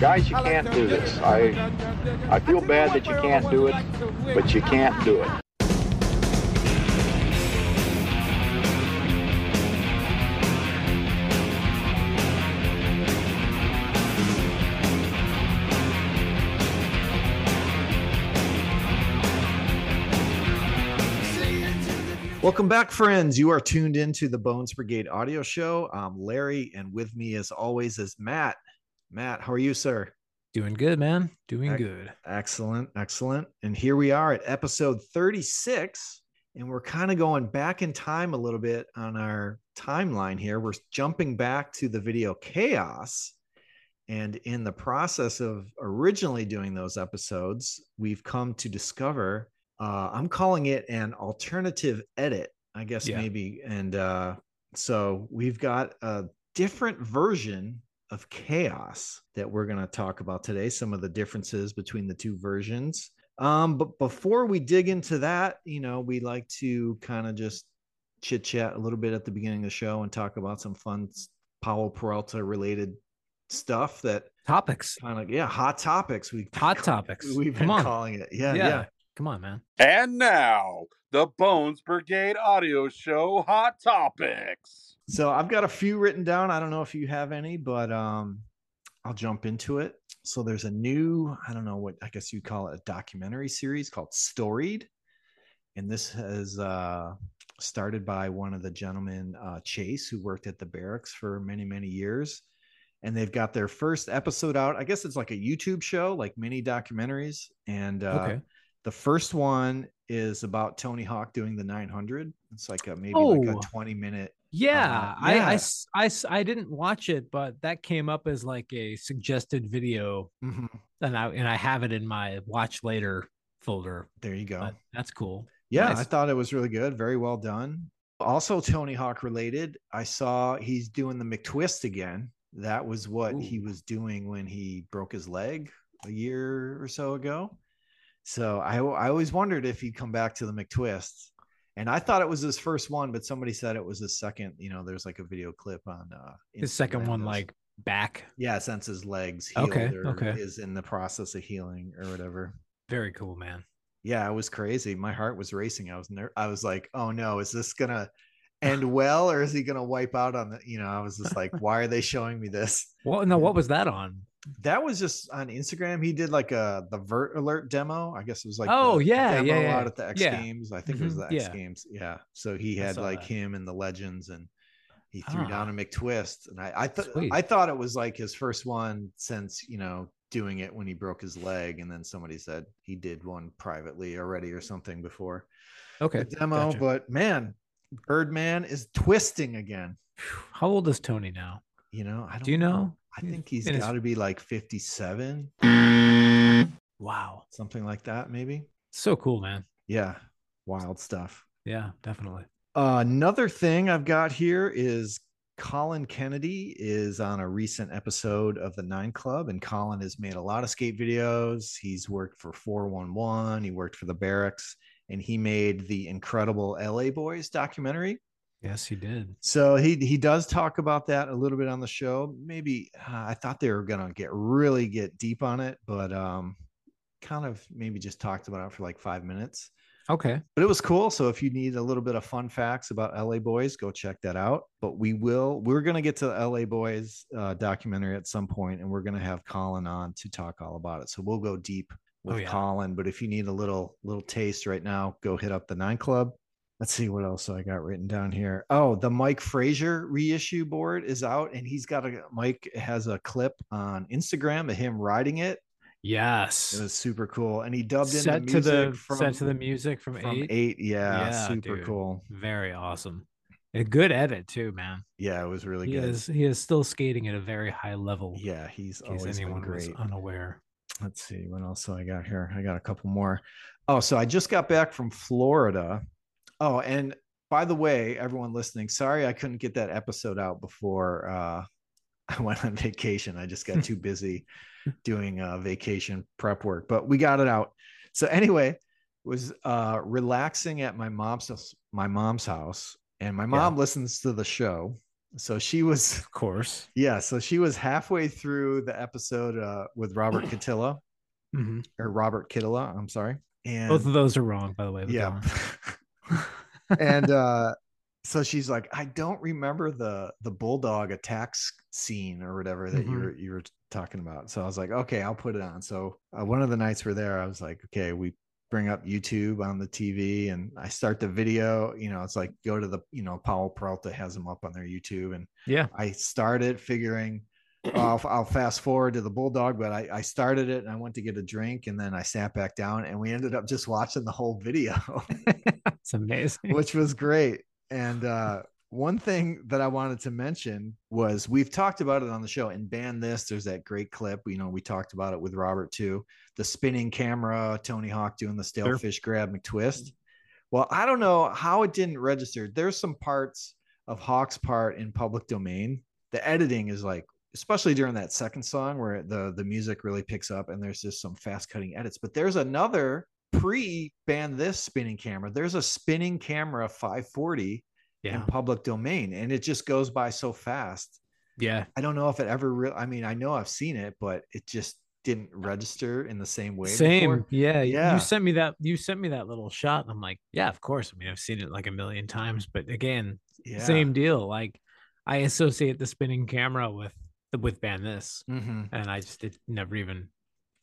Guys, you can't do this. I I feel bad that you can't do it, but you can't do it. Welcome back, friends. You are tuned into the Bones Brigade audio show. I'm Larry, and with me, as always, is Matt. Matt, how are you, sir? Doing good, man. Doing good. Excellent, excellent. And here we are at episode 36, and we're kind of going back in time a little bit on our timeline here. We're jumping back to the video chaos. And in the process of originally doing those episodes, we've come to discover uh, I'm calling it an alternative edit, I guess Yeah. maybe. And uh, so we've got a different version of chaos that we're going to talk about today. Some of the differences between the two versions. Um, but before we dig into that, you know, we like to kind of just chit chat a little bit at the beginning of the show and talk about some fun s- Powell Peralta related stuff that Topics. kind of yeah hot topics we Hot topics. we've Come been on. calling it yeah yeah. yeah Come on, man. And now, the Bones Brigade audio show Hot Topics. So I've got a few written down. I don't know if you have any, but um, I'll jump into it. So there's a new, I don't know what I guess you call it, a documentary series called Storied, and this has uh, started by one of the gentlemen, uh, Chase, who worked at the Berrics for many many years, and they've got their first episode out. I guess it's like a YouTube show, like mini documentaries, and uh, Okay. the first one is about Tony Hawk doing the 900. It's like a maybe like a Oh. 20 minute Yeah, Uh, I, yeah. I I s- I didn't watch it, but that came up as like a suggested video, Mhm. and I and I have it in my watch later folder. There you go. But that's cool. yeah, I thought it was really good. Very well done. Also, Tony Hawk related. I saw he's doing the McTwist again. That was what he was doing when he broke his leg a year or so ago. So I, I always wondered if he'd come back to the McTwist. And I thought it was his first one, but somebody said it was his second. You know, there's like a video clip on uh His second one, like back. yeah, since his legs healed Okay, or okay. is in the process of healing or whatever. Very cool, man. yeah it was crazy my heart was racing i was ner- i was like oh no is this gonna end well or is he gonna wipe out on the you know i was just like why are they showing me this Well, no, what was that on? That was just on instagram he did like a the vert alert demo i guess it was like Oh, yeah, demo yeah, yeah. out at the x Yeah. games i think it was Mhm, the x yeah. games yeah so he had like that. him and the legends and he threw down Ah. a mctwist and i i thought i thought it was like his first one since you know doing it when he broke his leg and then somebody said he did one privately already or something before Okay. the demo, gotcha. but man, Birdman is twisting again. How old is Tony now? You know, I don't Do you know? I think he's got to be like 57, Wow. something like that, maybe. So cool, man. Yeah, wild stuff. Yeah, definitely. Uh, another thing I've got here is Colin Kennedy is on a recent episode of the Nine Club, and Colin has made a lot of skate videos. He's worked for 411, he worked for the Berrics, and he made the incredible LA Boys documentary. Yes, he did. So he he does talk about that a little bit on the show. Maybe uh, I thought they were gonna get really get deep on it, but um, kind of maybe just talked about it for like five minutes. Okay. But it was cool. So if you need a little bit of fun facts about LA Boys, go check that out. But we will we're gonna get to the LA Boys uh, documentary at some point, and we're gonna have Colin on to talk all about it. So we'll go deep with Oh, yeah. Colin. But if you need a little little taste right now, go hit up the Nine Club. Let's see what else I got written down here. Oh, the Mike Frazier reissue board is out, and he's got a Mike has a clip on Instagram of him riding it. Yes. It was super cool, and he dubbed in set the to the music from set to the music from, from eight. eight. Yeah, Yeah, super dude. cool. Very awesome. A good edit too, man. Yeah, it was really he good. is he is still skating at a very high level. Yeah, he's in case always anyone great. unaware. Let's see what else I got here. I got a couple more. Oh, so I just got back from Florida. Oh, and by the way, everyone listening, sorry I couldn't get that episode out before uh, I went on vacation. I just got too busy doing uh, vacation prep work, but we got it out. So anyway, was uh, relaxing at my mom's my mom's house, and my mom listens to the show. So she was, Of course. yeah. So she was halfway through the episode uh, with Robert Catilla Mhm. or Robert Kittilla. I'm sorry. And Both of those are wrong, by the way. yeah. And uh, so she's like, I don't remember the the bulldog attacks scene or whatever that you Mhm. were you were talking about. So I was like, okay, I'll put it on. So uh, one of the nights we're there, I was like, okay, we bring up YouTube on the TV and I start the video. You know, it's like go to the you know Powell Peralta has them up on their YouTube and yeah. I started figuring. I'll, I'll fast forward to the bulldog, but I, I started it and I went to get a drink and then I sat back down and we ended up just watching the whole video. It's amazing. which was great. And uh, one thing that I wanted to mention was we've talked about it on the show and ban this. There's that great clip. You know, we talked about it with Robert too. The spinning camera, Tony Hawk doing the stale Sure. fish grab McTwist. Well, I don't know how it didn't register. There's some parts of Hawk's part in public domain. The editing is like, especially during that second song where the the music really picks up and there's just some fast cutting edits. But there's another pre ban this spinning camera. There's a spinning camera 540 in public domain and it just goes by so fast. Yeah. I don't know if it ever really I mean, I know I've seen it, but it just didn't register in the same way. Same. before. Yeah. Yeah. You sent me that. You sent me that little shot. And I'm like, yeah, of course. I mean, I've seen it like a million times, but again, Yeah. same deal. Like I associate the spinning camera with with ban this, Mhm. and I just did never even.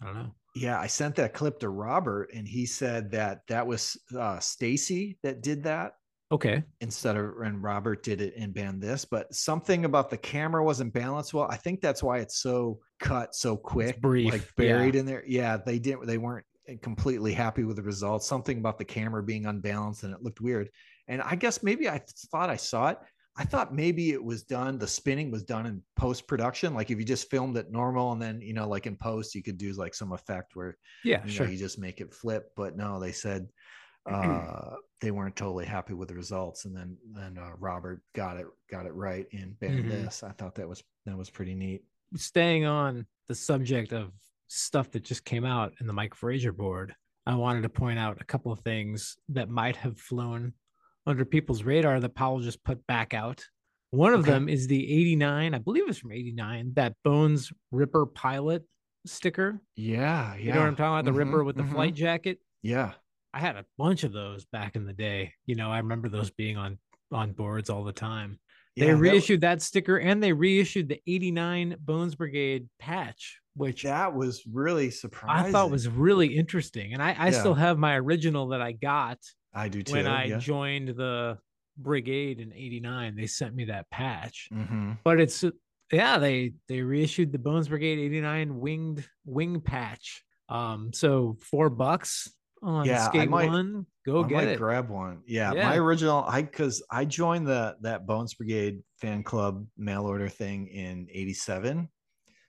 I don't know. Yeah, I sent that clip to Robert and he said that that was uh Stacy that did that Okay. instead of and Robert did it and banned this, but something about the camera wasn't balanced well. I think that's why it's so cut so quick, brief, like buried in there. Yeah, they didn't they weren't completely happy with the results. Something about the camera being unbalanced and it looked weird. And I guess maybe I thought I saw it. I thought maybe it was done, the spinning was done in post production. Like if you just filmed it normal and then, you know, like in post, you could do like some effect where Yeah. you Sure. know, you just make it flip. But no, they said uh, they weren't totally happy with the results, and then then uh, Robert got it got it right and banned Mhm. this. I thought that was that was pretty neat. staying on the subject of stuff that just came out in the Mike Frazier board, I wanted to point out a couple of things that might have flown under people's radar that Powell just put back out. One of Okay. them is the 89, I believe it's from 89, that Bones Ripper pilot sticker. Yeah, yeah. You know what I'm talking about? The Mhm, Ripper with the mhm. flight jacket. Yeah, I had a bunch of those back in the day. You know, I remember those being on on boards all the time. They yeah. that- reissued that sticker and they reissued the 89 Bones Brigade patch, which That, was really surprising. I thought was really interesting. And I, I Yeah. still have my original that I got I do too. when I yeah. joined the brigade in 89. They sent me that patch. Mhm. But it's yeah, they they reissued the Bones Brigade 89 winged wing patch. Um, so four bucks on Yeah, I skate might- one. Go I get might it. grab one. Yeah, Yeah. my original. I because I joined the that Bones Brigade fan club mail order thing in '87.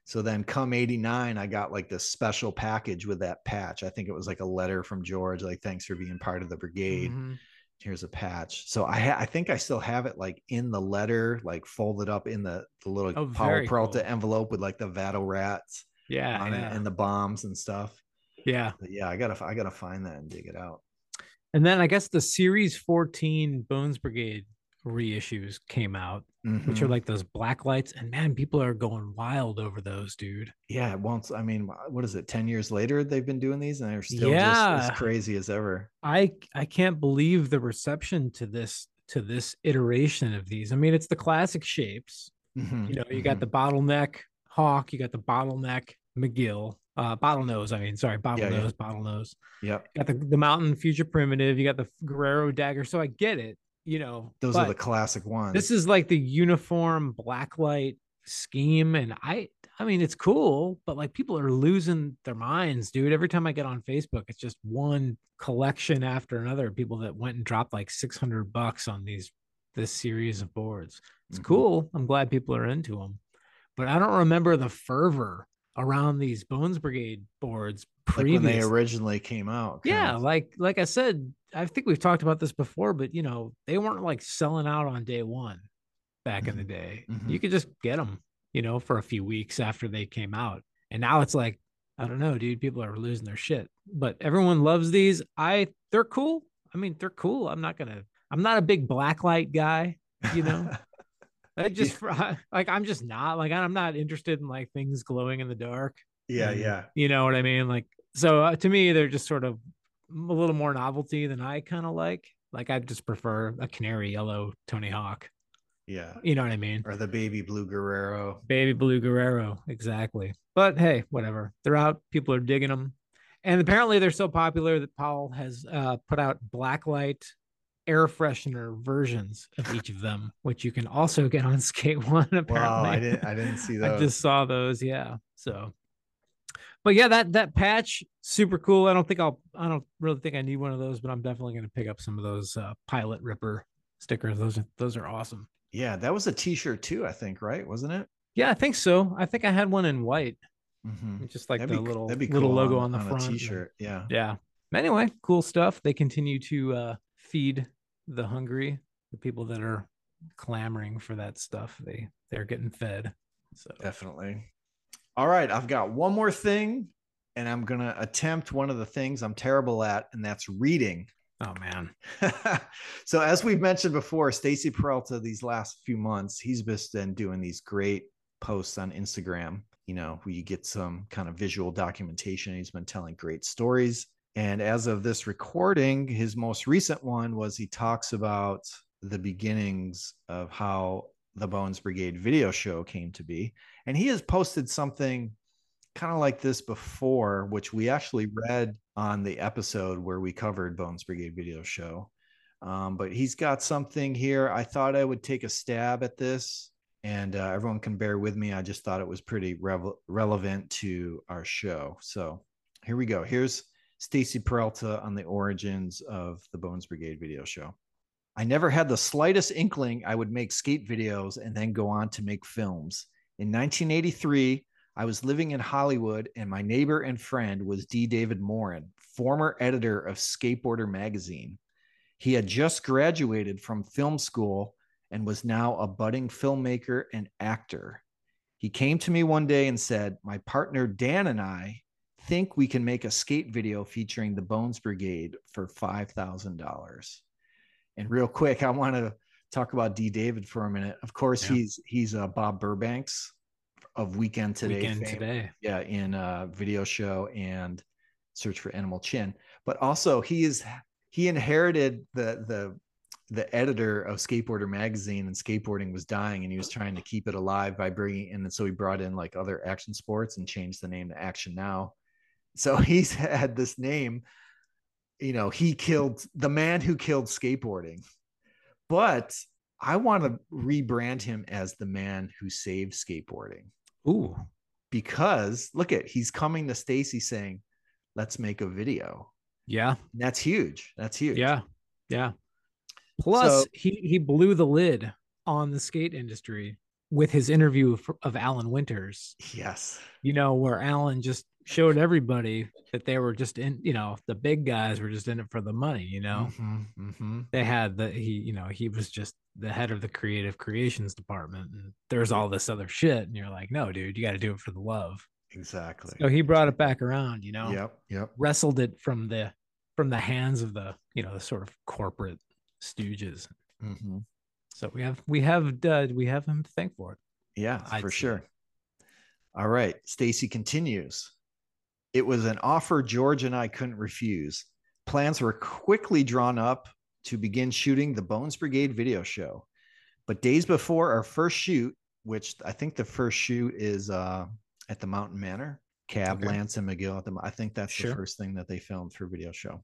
So then, come '89, I got like this special package with that patch. I think it was like a letter from George, like thanks for being part of the brigade. Mhm. Here's a patch. So I ha- I think I still have it like in the letter, like folded up in the the little Oh, Powell very Peralta cool. envelope with like the Vattle rats Yeah, yeah. and the bombs and stuff. yeah. But yeah, I gotta I gotta find that and dig it out. And then I guess the Series 14 Bones Brigade reissues came out, which Mhm. are like those black lights. And man, people are going wild over those, dude. Yeah, Once. I mean, what is it? Ten years later, they've been doing these, and they're still just as crazy as ever. I I can't believe the reception to this to this iteration of these. I mean, it's the classic shapes. Mhm, You know, you got mhm. the bottleneck Hawk, you got the bottleneck McGill, uh, bottlenose. I mean, sorry, Yeah, yeah. bottlenose, bottlenose. Yep, got the the Mountain Future Primitive. You got the Guerrero dagger. So I get it. You know, those are the classic ones. this is like the uniform blacklight scheme and i i mean it's cool but like people are losing their minds dude every time i get on facebook it's just one collection after another people that went and dropped like 600 bucks on these this series of boards it's Mhm. cool i'm glad people are into them but i don't remember the fervor around these bones brigade boards like when they originally came out. yeah of. like like i said i think we've talked about this before but you know they weren't like selling out on day one back in the day. Mhm. you could just get them you know for a few weeks after they came out. And now it's like i don't know dude people are losing their shit. But everyone loves these. I they're cool. I mean they're cool. I'm not gonna i'm not a big blacklight guy you know? I just like I'm just not like I'm not interested in like things glowing in the dark. Yeah, And yeah. You know what I mean? Like so uh, to me, they're just sort of a little more novelty than I kind of like. Like I just prefer a canary yellow Tony Hawk. Yeah. You know what I mean? Or the baby blue Guerrero. Baby Blue Guerrero, exactly. But hey, whatever. They're out. People are digging them, and apparently they're so popular that Paul has uh, put out blacklight air freshener versions of each of them, which you can also get on Skate One. Apparently, Wow, I didn't I didn't see that. I just saw those. Yeah. So, but yeah, that that patch super cool. I don't think I'll. I don't really think I need one of those, but I'm definitely going to pick up some of those uh, Pilot Ripper stickers. Those are those are awesome. Yeah, that was a t-shirt too, I think, right? Wasn't it? Yeah, I think so. I think I had one in white, Mm-hmm. just like that'd the be, little that'd be little cool logo on, on, the on front. t-shirt. Yeah. Yeah. Anyway, cool stuff. They continue to uh, feed the hungry, the people that are clamoring for that stuff. They they're getting fed. So Definitely. All right, I've got one more thing, and I'm gonna attempt one of the things I'm terrible at, and that's reading. oh man, so as we've mentioned before, Stacy Peralta these last few months, he's just been doing these great posts on Instagram, you know, where you get some kind of visual documentation. He's been telling great stories. And as of this recording, his most recent one was he talks about the beginnings of how the Bones Brigade video show came to be. And he has posted something kind of like this before, which we actually read on the episode where we covered Bones Brigade video show. Um, but he's got something here. I thought I would take a stab at this, and uh, everyone can bear with me. I just thought it was pretty relevant to our show. So here we go. Here's Stacy Peralta on the origins of the Bones Brigade video show. I never had the slightest inkling I would make skate videos and then go on to make films. In 1983, I was living in Hollywood, and my neighbor and friend was D. David Morin, former editor of Skateboarder magazine. He had just graduated from film school and was now a budding filmmaker and actor. He came to me one day and said, My partner Dan and I think we can make a skate video featuring the Bones Brigade for $5,000. And real quick, I want to talk about D. David for a minute. Of course, Yeah. he's he's uh, Bob Burbanks of Weekend Today. weekend fame today. yeah in uh video show and search for animal chin but also he is he inherited the the the editor of skateboarder magazine and skateboarding was dying and he was trying to keep it alive by bringing in and so he brought in like other action sports and changed the name to action now so he's had this name you know he killed the man who killed skateboarding but i want to rebrand him as the man who saved skateboarding Ooh, because look at he's coming to Stacy saying, "Let's make a video." yeah, And that's huge. That's huge. yeah, yeah. Plus, So- he he blew the lid on the skate industry with his interview of, of Alan Winters. Yes. You know, where Alan just showed everybody that they were just in. You know, the big guys were just in it for the money. You know, Mhm, mhm. they had the he. You know, he was just the head of the creative creations department, and there's all this other shit. And you're like, no, dude, you got to do it for the love. Exactly. So he brought it back around. You know, Yep. Yep. wrestled it from the from the hands of the you know the sort of corporate stooges. Mhm. So we have we have uh, we have him to thank for it. Yeah, I'd for say. sure. All right. Stacy continues. It was an offer George and I couldn't refuse. Plans were quickly drawn up to begin shooting the Bones Brigade video show. But days before our first shoot, which I think the first shoot is uh, at the Mountain Manor, Cab, Okay. Lance, and McGill. At the, I think that's Sure. the first thing that they filmed for video show.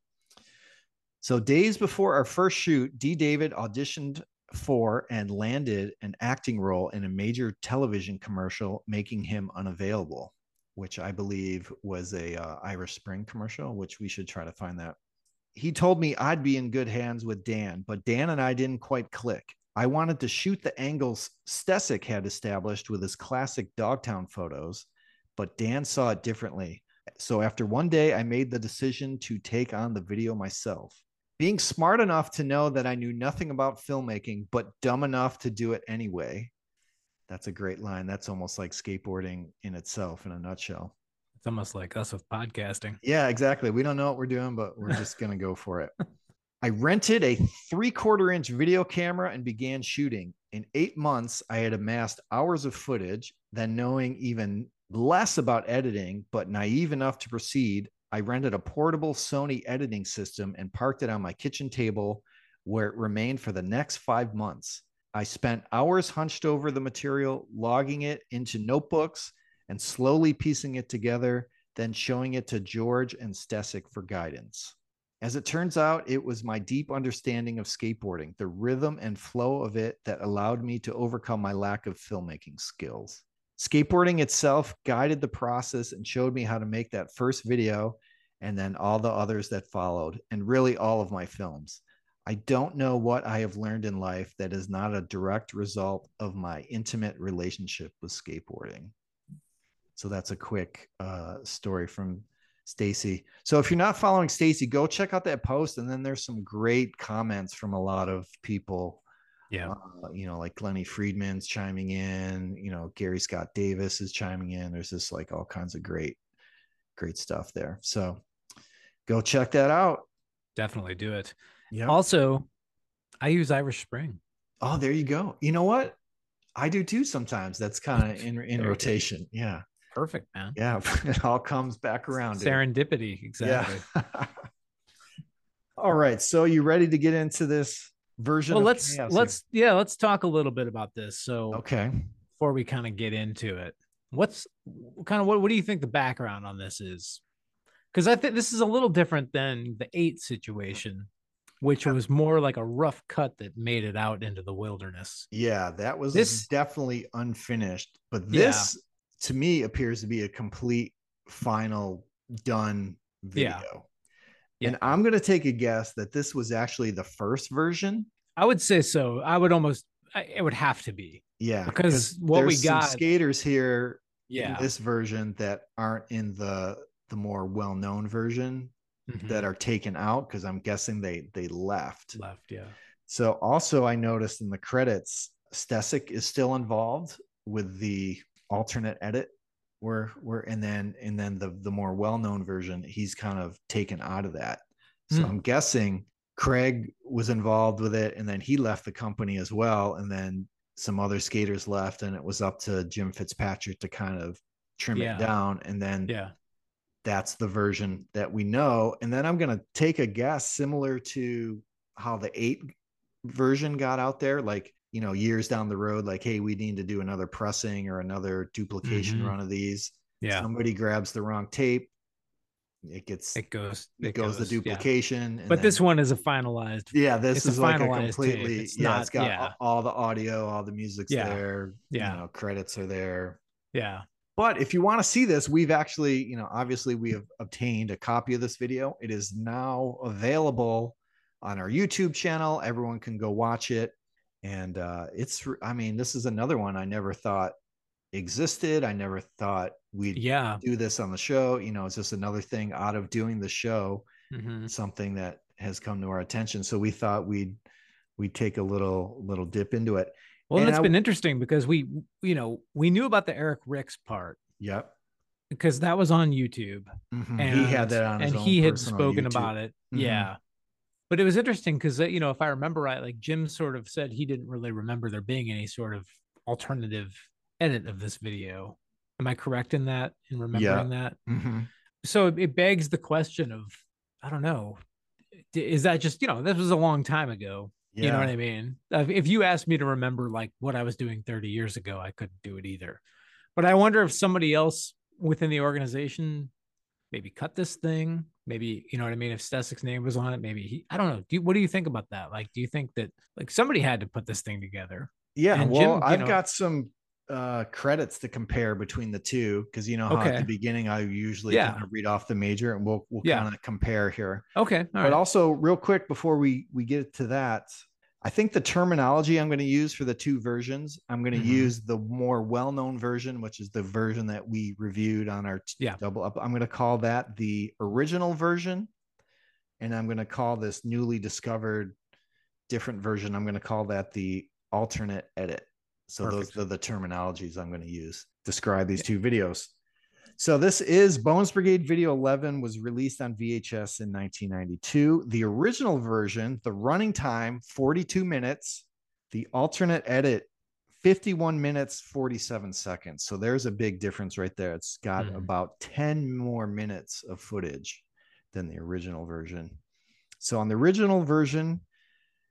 So days before our first shoot, D. David auditioned for and landed an acting role in a major television commercial, making him unavailable, which I believe was a uh, Irish Spring commercial, which we should try to find that. He told me I'd be in good hands with Dan, but Dan and I didn't quite click. I wanted to shoot the angles Stecyk had established with his classic Dogtown photos, but Dan saw it differently. So after one day, I made the decision to take on the video myself. Being smart enough to know that I knew nothing about filmmaking, but dumb enough to do it anyway. That's a great line. That's almost like skateboarding in itself in a nutshell. It's almost like us with podcasting. Yeah, exactly. We don't know what we're doing, but we're just going to go for it. I rented a three quarter inch video camera and began shooting. In eight months, I had amassed hours of footage. Then, knowing even less about editing, but naive enough to proceed, I rented a portable Sony editing system and parked it on my kitchen table where it remained for the next five months. I spent hours hunched over the material, logging it into notebooks and slowly piecing it together, then showing it to George and Stecyk for guidance. As it turns out, it was my deep understanding of skateboarding, the rhythm and flow of it that allowed me to overcome my lack of filmmaking skills. Skateboarding itself guided the process and showed me how to make that first video and then all the others that followed, and really all of my films. I don't know what I have learned in life that is not a direct result of my intimate relationship with skateboarding. So that's a quick uh, story from Stacy. So if you're not following Stacy, go check out that post, and then there's some great comments from a lot of people. Yeah. Uh, you know, like Lenny Friedman's chiming in. You know, Gary Scott Davis is chiming in. There's just like all kinds of great, great stuff there. So go check that out. Definitely do it. Yeah. Also, I use Irish Spring. Oh, there you go. You know what? I do too sometimes. That's kind of in in rotation. Yeah. Perfect, man. Yeah. it all comes back around. dude. Serendipity. Exactly. Yeah. all right. So you ready to get into this version? Well, let's let's yeah, let's talk a little bit about this. So Okay. before we kind of get into it, what's kind of what what do you think the background on this is? Because I think this is a little different than the eight situation, which was more like a rough cut that made it out into the wilderness. Yeah, that was This- definitely unfinished. But Yeah. this to me appears to be a complete final done video. Yeah. And I'm gonna take a guess that this was actually the first version. I would say so. I would almost it would have to be. Yeah, Because what we got- skaters here Yeah. in this version that aren't in the the more well-known version Mhm. that are taken out because I'm guessing they they left. left, yeah. So also I noticed in the credits Stecyk is still involved with the alternate edit where where and then and then the the more well-known version he's kind of taken out of that. So Hmm. I'm guessing Craig was involved with it and then he left the company as well and then some other skaters left and it was up to Jim Fitzpatrick to kind of trim Yeah. it down and then Yeah. That's the version that we know. And then I'm going to take a guess similar to how the eight version got out there, like, you know, years down the road, like, hey, we need to do another pressing or another duplication Mhm. run of these. Yeah. Somebody grabs the wrong tape. It gets, It goes it goes, the duplication. and But this one is a finalized. yeah, this it's a is like a finalized completely, It's yeah, not- it's got yeah. all the audio, all the music's Yeah. there. Yeah. You know, credits are there. Yeah. But if you want to see this, we've actually, you know, obviously we have obtained a copy of this video. It is now available on our YouTube channel. Everyone can go watch it. And uh, it's, I mean, this is another one I never thought existed. I never thought we'd Yeah. do this on the show. You know, it's just another thing out of doing the show, Mhm. something that has come to our attention. So we thought we'd, we'd take a little, little dip into it. Well, and it's I- been interesting because we, you know, we knew about the Eric Ricks part Yep. because that was on YouTube. Mhm. And he had that on his and he had spoken about it. Mhm. Yeah. But it was interesting because you know, if I remember right, like Jim sort of said he didn't really remember there being any sort of alternative edit of this video. Am I correct in that? In remembering that? Mhm. So it begs the question of, I don't know, is that just you know this was a long time ago? You know what I mean? If you asked me to remember like what I was doing 30 years ago, I couldn't do it either. But I wonder if somebody else within the organization maybe cut this thing. Maybe, you know what I mean? If Stecyk's name was on it, maybe he, I don't know. Do you, what do you think about that? Like, do you think that like somebody had to put this thing together? Yeah, And well, Jim, I've know- got some uh credits to compare between the two because you know how at the beginning I usually Yeah. kind of read off the major and we'll we'll Yeah. kind of compare here. Okay. All but right. also, real quick before we we get to that, I think the terminology I'm going to use for the two versions, I'm going to Mhm. use the more well-known version, which is the version that we reviewed on our t- Yeah. double up. I'm going to call that the original version, and I'm going to call this newly discovered different version. I'm going to call that the alternate edit. So Perfect. those are the terminologies I'm going to use describe these two videos. So this is Bones Brigade Video 11 was released on VHS in 1992. The original version, the running time 42 minutes, the alternate edit 51 minutes 47 seconds. So there's a big difference right there. It's got Mhm. about 10 more minutes of footage than the original version. So on the original version,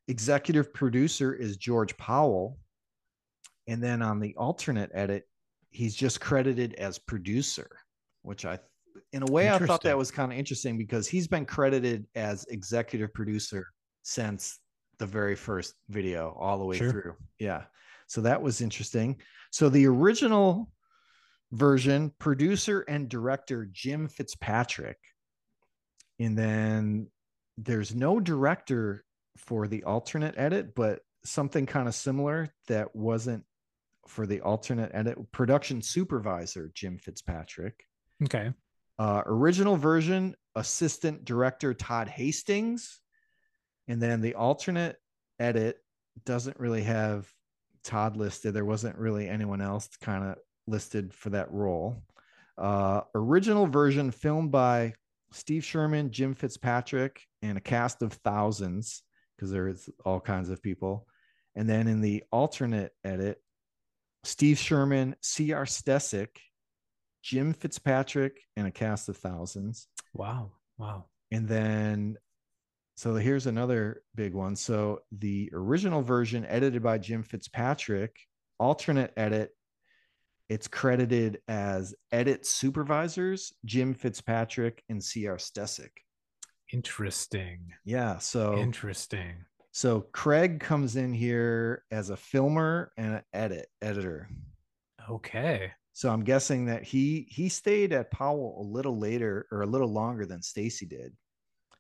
executive producer is George Powell. And then on the alternate edit, he's just credited as producer, which I, in a way, I thought that was kind of interesting because he's been credited as executive producer since the very first video all the way Sure. through. Yeah. So that was interesting. So the original version, producer and director Jim Fitzpatrick. And then there's no director for the alternate edit, but something kind of similar that wasn't for the alternate edit. Production supervisor Jim Fitzpatrick. Okay. Uh, original version, assistant director Todd Hastings. And then the alternate edit doesn't really have Todd listed. There wasn't really anyone else kind of listed for that role. Uh, original version filmed by Steve Sherman, Jim Fitzpatrick, and a cast of thousands because there's all kinds of people. And then in the alternate edit, Steve Sherman, C.R. Stecyk, Jim Fitzpatrick, and a cast of thousands. Wow. Wow. And then, so here's another big one. So the original version, edited by Jim Fitzpatrick, alternate edit, it's credited as edit supervisors Jim Fitzpatrick and C.R. Stecyk. Interesting. Yeah. So Interesting. So Craig comes in here as a filmer and an edit editor. Okay. So I'm guessing that he he stayed at Powell a little later or a little longer than Stacy did.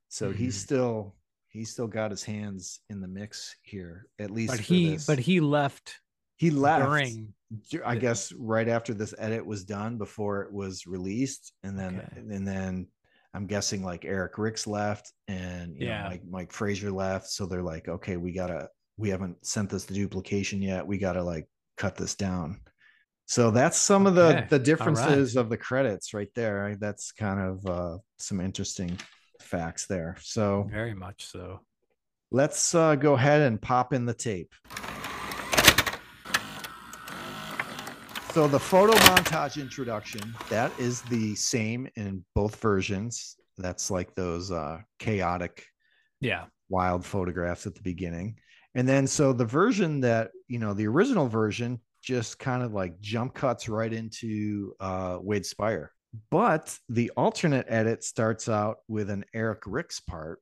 So he's Mhm. still he's still got his hands in the mix here, at least. But he this. but he left he left during dur- I guess right after this edit was done before it was released, and then Okay. and then I'm guessing like Eric Ricks left and you Yeah. know, Mike Mike Frazier left, so they're like, okay, we gotta we haven't sent this to duplication yet. We gotta like cut this down. So that's some of the the differences of the credits right there. That's kind of uh, some interesting facts there. So very much so. let's uh, go ahead and pop in the tape. So the photo montage introduction, that is the same in both versions. That's like those uh, chaotic, Yeah. wild photographs at the beginning. And then so the version that, you know, the original version just kind of like jump cuts right into uh, Wade Speyer. But the alternate edit starts out with an Eric Ricks part,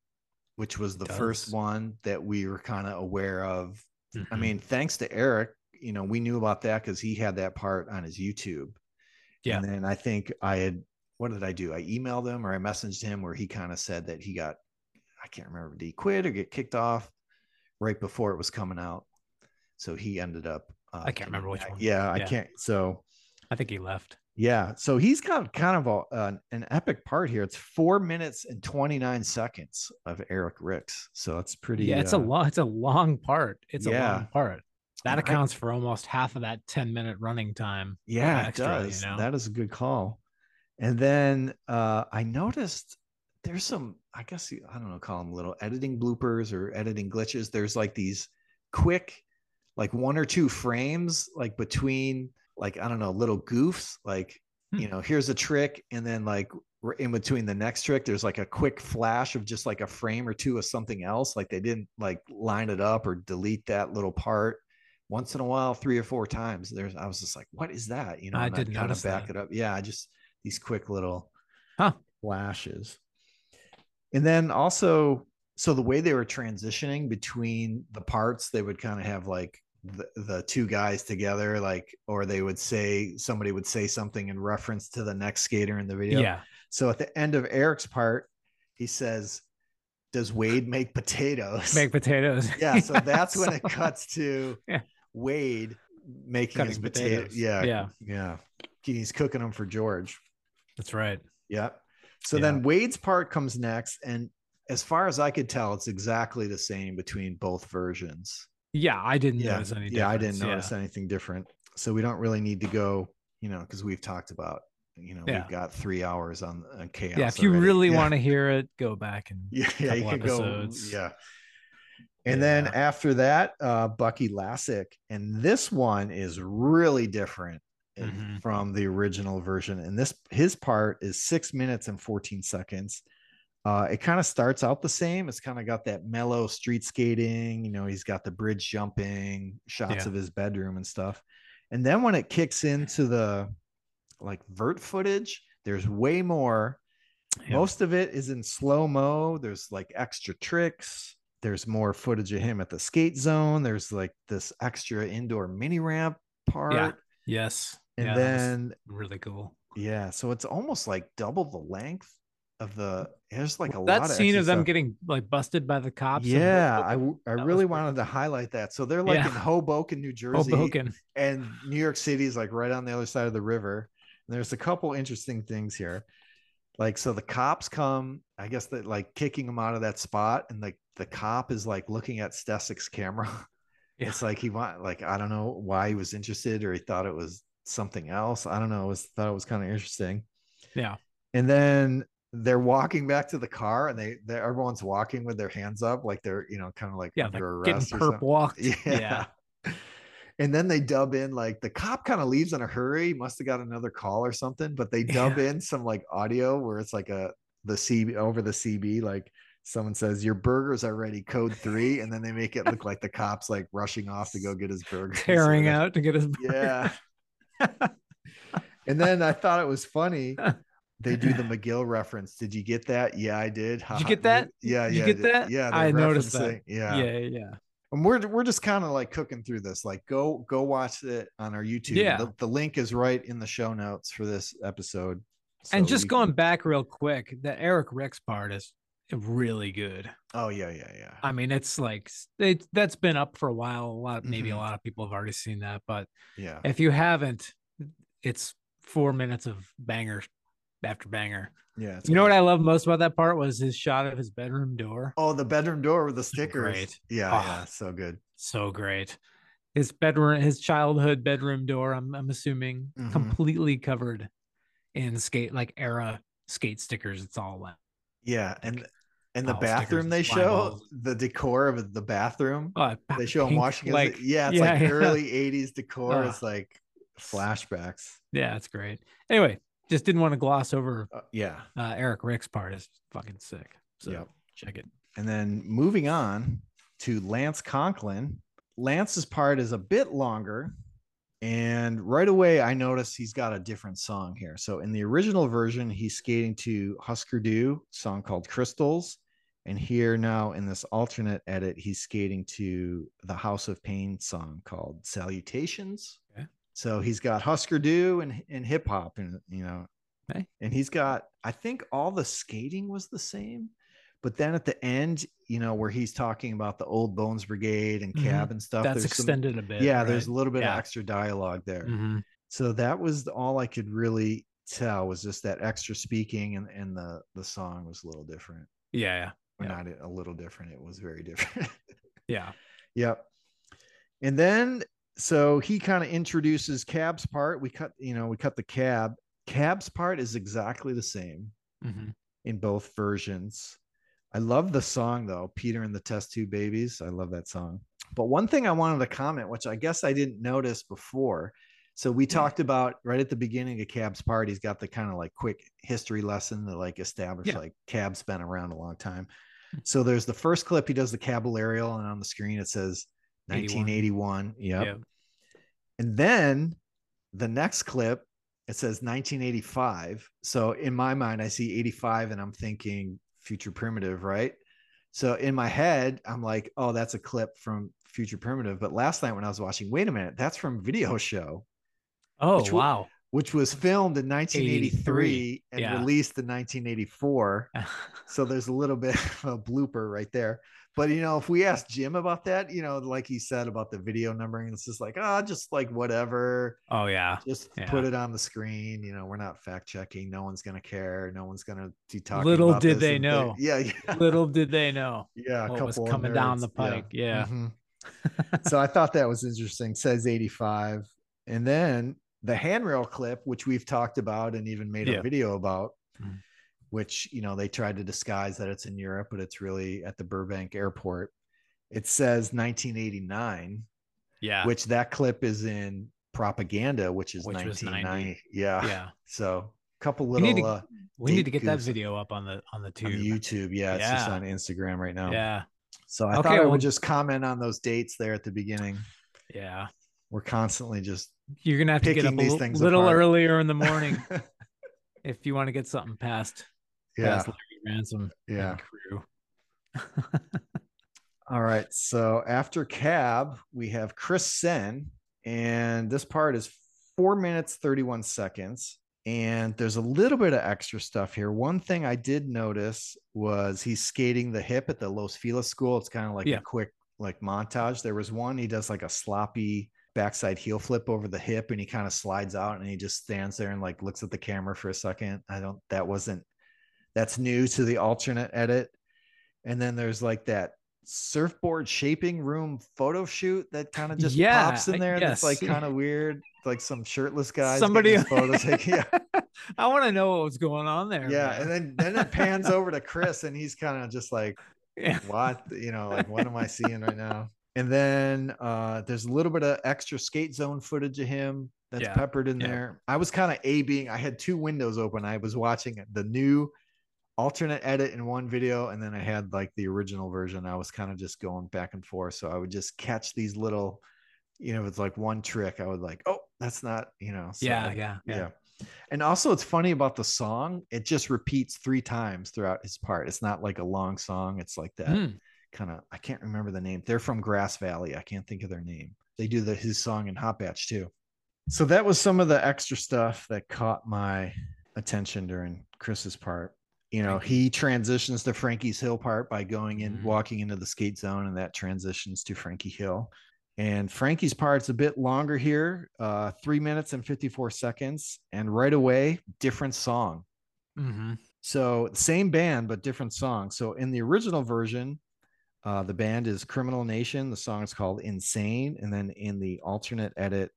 which was the first one that we were kind of aware of I Mhm. mean, thanks to Eric, you know, we knew about that because he had that part on his YouTube. Yeah. And then I think I had, what did I do? I emailed him or I messaged him where he kind of said that he got, I can't remember, did he quit or get kicked off right before it was coming out? So he ended up, uh, I can't remember which one. Yeah, I can't. So, I think he left. yeah. So he's got kind of a, an, an epic part here. It's four minutes and 29 seconds of Eric Ricks. So that's pretty, yeah, it's uh, a long it's a long part. It's a long part. That accounts for almost half of that 10 minute running time. Yeah, extra, it you does. know? That is a good call. And then uh, I noticed there's some, I guess I don't know, call them little editing bloopers or editing glitches. There's like these quick, like one or two frames, like between, like I don't know, little goofs. Like you Hmm. know, here's a trick, and then like in between the next trick, there's like a quick flash of just like a frame or two of something else. Like they didn't like line it up or delete that little part once in a while, three or four times. There's, I was just like, what is that? You know, I and I'd did kinda back that. it up. Yeah, I just these quick little Huh. flashes. And then also, so the way they were transitioning between the parts, they would kind of have like the, the two guys together, like, or they would say somebody would say something in reference to the next skater in the video. Yeah. So at the end of Eric's part, he says, Does Wade make potatoes? Make potatoes. yeah. So that's when it cuts to Yeah. Wade making his Cutting potato. potatoes. Yeah. Yeah. Yeah. He's cooking them for George. That's right. Yep. So Yeah. then Wade's part comes next. And as far as I could tell, it's exactly the same between both versions. Yeah, I didn't Yeah. notice any Yeah, I didn't difference, notice anything different. So we don't really need to go, you know, because we've talked about you know, Yeah. we've got three hours on, on chaos. yeah, if you already. really Yeah. want to hear it, go back and yeah, yeah you couple could go episodes. yeah and then after that uh Bucky Lasek and this one is really different in- Mhm. from the original version and this his part is six minutes and 14 seconds uh it kind of starts out the same it's kind of got that mellow street skating you know he's got the bridge jumping shots Yeah. of his bedroom and stuff and then when it kicks into the like vert footage there's way more Yeah. most of it is in slow mo. There's like extra tricks. There's more footage of him at the skate zone. There's like this extra indoor mini ramp part. Yeah. yes, And yeah, then, really cool. yeah, so it's almost like double the length of the. There's like a that lot of scene of them stuff. getting like busted by the cops. Yeah, i was really wanted to highlight that. So they're like Yeah. in Hoboken, New Jersey, Hoboken. and New York City is like right on the other side of the river. And there's a couple interesting things here. Like, so the cops come, I guess that like kicking him out of that spot, and like the cop is like looking at Stecyk's camera. Yeah. It's like he want like I don't know why he was interested or he thought it was something else. I don't know. It was thought it was kind of interesting. Yeah. And then they're walking back to the car and they, they everyone's walking with their hands up like they're you know kind of like Yeah, like getting perp walked. Yeah. And then they dub in like the cop kind of leaves in a hurry, must have got another call or something, but they dub in some like audio where it's like a the CB over the CB, like someone says, Your burgers are ready, code three, and then they make it look like the cops like rushing off to go get his burger tearing out to get his burger. Yeah. and then I thought it was funny. They do the McGill reference. Did you get that? Yeah, I did. Did you get that? Yeah, Did you get that? Yeah, I noticed that. Yeah. yeah, yeah. And we're we're just kind of like cooking through this. Like go go watch it on our YouTube. Yeah. The, the link is right in the show notes for this episode. and just going back real quick, the Eric Ricks part is really good. Oh yeah, yeah, yeah. I mean, it's like it, that's been up for a while. A lot, maybe a Mhm. lot of people have already seen that, but yeah. if you haven't, it's four minutes of banger after banger. Yeah. You know what. I love most about that part was his shot of his bedroom door. Oh, the bedroom door with the stickers. great. Yeah, Ah. yeah. So good. So great. His bedroom, his childhood bedroom door. I'm I'm assuming Mhm. completely covered in skate like era skate stickers. It's all like Yeah. And and the bathroom they show, balls. the decor of the bathroom. uh, They show him pink, washing his like yeah, it's yeah, like yeah. early 80s decor. Ah. It's like flashbacks. yeah, it's great. Anyway, just didn't want to gloss over Uh, yeah. uh, Eric Rick's part is fucking sick. So Yep. check it. And then moving on to Lance Conklin. Lance's part is a bit longer. And right away, I noticed he's got a different song here. So in the original version, he's skating to Husker Du, song called Crystals. And here now in this alternate edit, he's skating to the House of Pain song called Salutations. Okay. So he's got Husker Du and, and hip hop, and you know, and he's got, I think all the skating was the same, but then at the end, you know, where he's talking about the old Bones Brigade and Mhm. cab and stuff. That's there's some- extended a bit. yeah, there's a little bit Yeah. of extra dialogue there. Mhm. So that was all I could really tell was just that extra speaking and, and the the song was a little different. Yeah, yeah, Or Yeah. not a little different, it was very different. yeah. Yep. And then so he kind of introduces Cab's part. We cut, you know, we cut the cab. Cab's part is exactly the same Mhm. in both versions. I love the song though, Peter and the Test Tube Babies. I love that song. But one thing I wanted to comment, which I guess I didn't notice before. So we talked about right at the beginning of Cab's part, he's got the kind of like quick history lesson that like established Yeah. like Cab's been around a long time. So there's the first clip, he does the Caballerial, and on the screen it says 81. 1981. Yep. Yeah. And then the next clip, it says 1985. So in my mind, I see 85 and I'm thinking future primitive, right? So in my head, I'm like, oh, that's a clip from future primitive. But last night when I was watching, wait a minute, that's from video show, Oh Which wow. which was filmed in 1983 and yeah. released in 1984. So there's a little bit of a blooper right there. But you know, if we asked Jim about that, you know, like he said about the video numbering, it's just like, ah, just like whatever. oh yeah. Just Yeah. put it on the screen. You know, we're not fact checking. No one's gonna care. No one's gonna be talking. Little about did this they know. Yeah, yeah, Little did they know. yeah. A what was coming down the pike, yeah. Mhm. so I thought that was interesting. Says 85. And then the handrail clip, which we've talked about and even made Yeah. a video about, Mhm. Which you know they tried to disguise that it's in Europe, but it's really at the Burbank airport. It says 1989, Yeah. which that clip is in propaganda, which is Which was 1990. Yeah. yeah. So a couple We little need to- uh, We need to get that video up on the on the on tube. YouTube. Yeah, it's just on Instagram right now. Yeah. So I Okay, thought I well- would just comment on those dates there at the beginning. Yeah. We're constantly just You're gonna have to get up a little, little earlier in the morning if you want to get something past yeah, Ransom yeah. crew. All right. So after cab, we have Chris Senn, and this part is four minutes, 31 seconds. And there's a little bit of extra stuff here. One thing I did notice was he's skating the hip at the Los Feliz school. It's kind of like Yeah. a quick like montage. There was one he does like a sloppy backside heel flip over the hip and he kind of slides out and he just stands there and like looks at the camera for a second. I don't that wasn't that's new to the alternate edit. And then there's like that surfboard shaping room photo shoot that kind of just Yeah, pops in there. That's like kind of weird. Like some shirtless guys. Somebody photos. taken. yeah. I want to know what was going on there. Yeah. man. And then then it pans over to Chris and he's kind of just like, yeah. what? You know, like what am I seeing right now? And then uh there's a little bit of extra skate zone footage of him that's Yeah, peppered in there. I was kind of A being I had two windows open. I was watching the new alternate edit in one video and then I had like the original version. I was kind of just going back and forth. So I would just catch these little, you know, it's like one trick. I would like, oh, that's not, you know. So, yeah, yeah, yeah, yeah. And also, it's funny about the song. It just repeats three times throughout his part. It's not like a long song. It's like that Mm, kind of. I can't remember the name. They're from Grass Valley. I can't think of their name. They do the his song in Hot Batch too. So that was some of the extra stuff that caught my attention during Chris's part. You know, he transitions to Frankie's Hill part by going in, Mhm. walking into the skate zone, and that transitions to Frankie Hill. And Frankie's part's a bit longer here, uh, three minutes and 54 seconds. And right away, different song. mhm. So same band, but different song. So in the original version, uh, the band is Criminal Nation. The song is called Insane. And then in the alternate edit,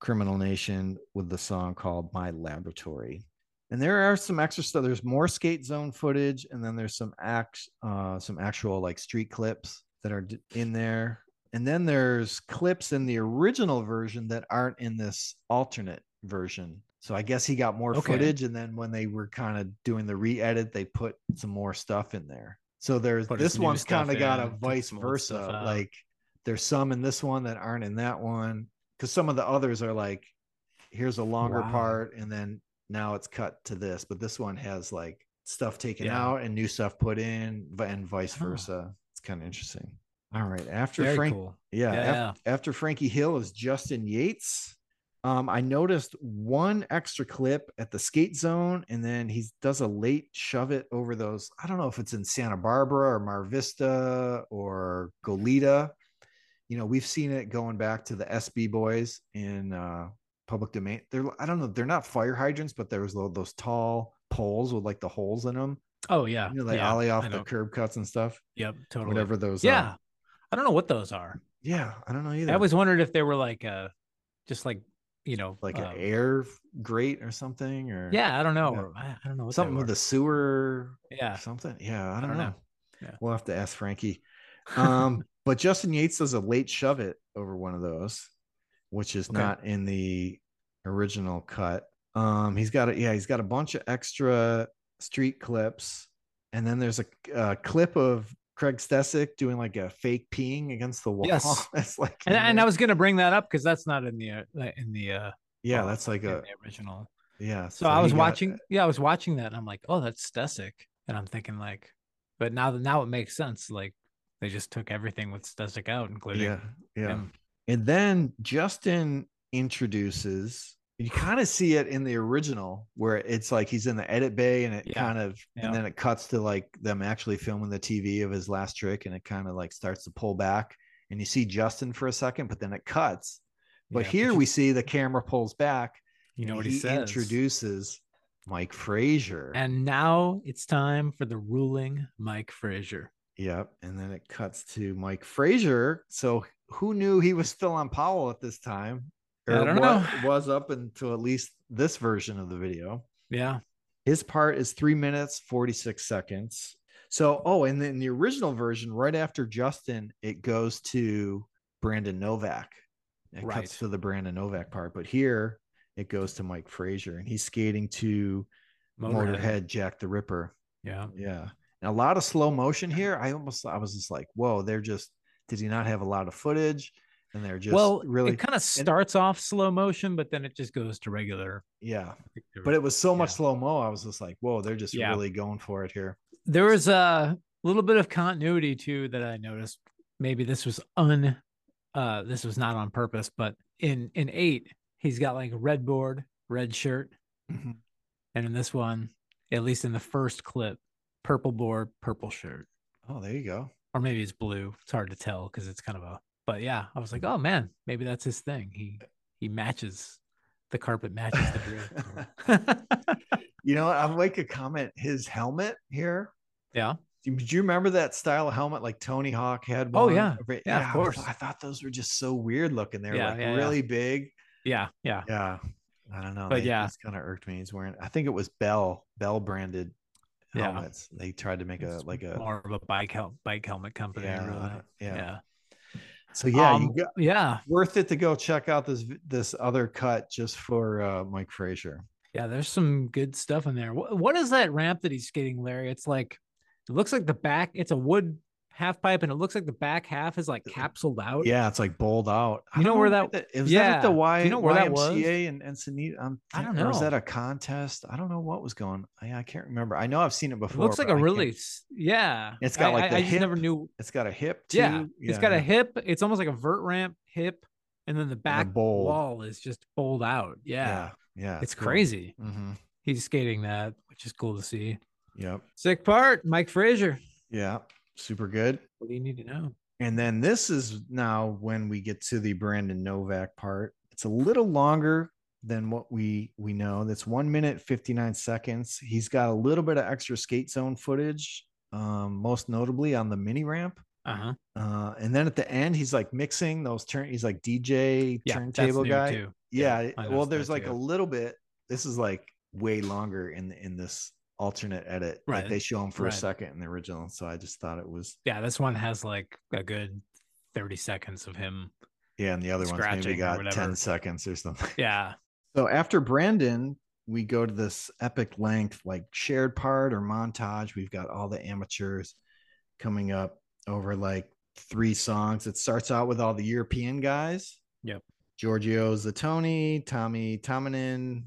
Criminal Nation with the song called My Laboratory. And there are some extra stuff. There's more skate zone footage, and then there's some act, uh, some actual like street clips that are in there. And then there's clips in the original version that aren't in this alternate version. So I guess he got more Okay. footage, and then when they were kind of doing the re-edit, they put some more stuff in there. So there's Put this one's kind of got a vice some old stuff versa. Like there's some in this one that aren't in that one because some of the others are like, here's a longer Wow. part, and then now it's cut to this. But this one has like stuff taken Yeah. out and new stuff put in, v- and vice Oh. versa. It's kind of interesting. All right, after Very Frank, cool. yeah, Yeah, af- after Frankie Hill is Justin Yates. Um, I noticed one extra clip at the skate zone, and then he does a late shove it over those. I don't know if it's in Santa Barbara or Mar Vista or Goleta. You know, we've seen it going back to the SB boys in uh, public domain. They're I don't know, they're not fire hydrants, but there was tho- those tall poles with like the holes in them. Oh yeah. You know, they yeah, ollie off the curb cuts and stuff. Yep, totally. Whatever those. are. Yeah. I don't know what those are. yeah. I don't know either. I always wondered if they were like uh just like, you know, like um, an air grate or something, or Yeah, I don't know. I, I don't know what something with the sewer Yeah. something. Yeah, I don't, don't know. know. Yeah. We'll have to ask Frankie. Um, but Justin Yates does a late shove it over one of those, which is Okay. not in the original cut. Um, he's got a yeah, he's got a bunch of extra street clips, and then there's a, a clip of Craig Stecyk doing like a fake peeing against the wall. Yes. that's like and, and I was gonna bring that up because that's not in the uh, in the uh yeah, that's like a original. yeah. So, I was got- watching, yeah, I was watching that, and I'm like, oh, that's Stecyk, and I'm thinking like, but now now it makes sense. Like they just took everything with Stecyk out, including Yeah, yeah. him. And then Justin introduces, you kind of see it in the original where it's like he's in the edit bay and it Yeah, kind of, yeah. and then it cuts to like them actually filming the TV of his last trick and it kind of like starts to pull back and you see Justin for a second, but then it cuts. But Yeah, here you- we see the camera pulls back. you know what he, says. introduces Mike Frazier. And now it's time for the ruling Mike Frazier. Yep. And then it cuts to Mike Frazier. So who knew he was still on Powell at this time? or I don't know. was up until at least this version of the video. Yeah. His part is three minutes, 46 seconds. So, oh, and then the original version, right after Justin, it goes to Brandon Novak. It Right. cuts to the Brandon Novak part. But here it goes to Mike Frazier and he's skating to Motorhead, Jack the Ripper. Yeah. Yeah. And a lot of slow motion here. I almost, I was just like, whoa, they're just, did he not have a lot of footage? And they're just well, really, it kind of starts off slow motion, but then it just goes to regular. yeah. But it was so much Yeah. slow mo. I was just like, whoa, they're just Yeah. really going for it here. there was a little bit of continuity too that I noticed. Maybe this was un, uh, this was not on purpose, but in in eight, he's got like red board, red shirt, Mhm. and in this one, at least in the first clip, purple board, purple shirt, Oh, there you go. Or maybe it's blue. It's hard to tell because it's kind of a. But yeah, I was like, oh man, maybe that's his thing. He he matches the carpet matches the drill. You know, I'll make a comment. His helmet here. yeah, Do you, remember that style of helmet like Tony Hawk had? Oh, one? yeah. Right- Yeah, of I course. thought- I thought those were just so weird looking. They were Yeah, like yeah, yeah. really big. yeah, yeah. Yeah. I don't know. But they- yeah. it's kind of irked me. He's wearing, I think it was Bell, Bell branded Yeah. They tried to make a, like a, more of a bike hel- bike helmet company. yeah, really. yeah. yeah. So yeah, Um, you got, yeah, worth it to go check out this, this other cut just for uh, Mike Frazier. yeah. There's some good stuff in there. What, what is that ramp that he's skating, Larry? It's like it looks like the back. It's a wood half pipe, and it looks like the back half is like capsuled out. Yeah, it's like bowled out. You know don't where that- it was that at the yeah. Y, Do you know where that was? YMCA and Encinitas? I'm I don't know. was that a contest? I don't know what was going. I, I can't remember. I know I've seen it It before. looks like a I can't- yeah. It's got, I- like, the I just never knew. It's got a hip too. Yeah, it's got a hip. It's almost like a vert ramp hip, and then the back bowl. wall is just bowled out. Yeah, Yeah, yeah. it's cool. crazy. Mm-hmm. He's skating that, which is cool to see. Yep. Sick part, Mike Frazier. Yeah. Super good. What do you need to know? And then this is now when we get to the Brandon Novak part. It's a little longer than what we we know. That's one minute 59 seconds. He's got a little bit of extra skate zone footage, um, most notably on the mini ramp. Uh huh. Uh, and then at the end, he's like mixing those turn. He's like DJ Yeah, turntable guy. too. Yeah. I well, there's like too. a little bit. This is like way longer in in this alternate edit. Like Right, they show him for right. a second in the original. So I just thought it was Yeah, this one has like a good 30 seconds of him. yeah, and the other one's maybe got 10 seconds or something. Yeah. So after Brandon, we go to this epic length, like shared part or montage. We've got all the amateurs coming up over like three songs. It starts out with all the European guys. Yep. Giorgio Zattoni, Tommy Tominin,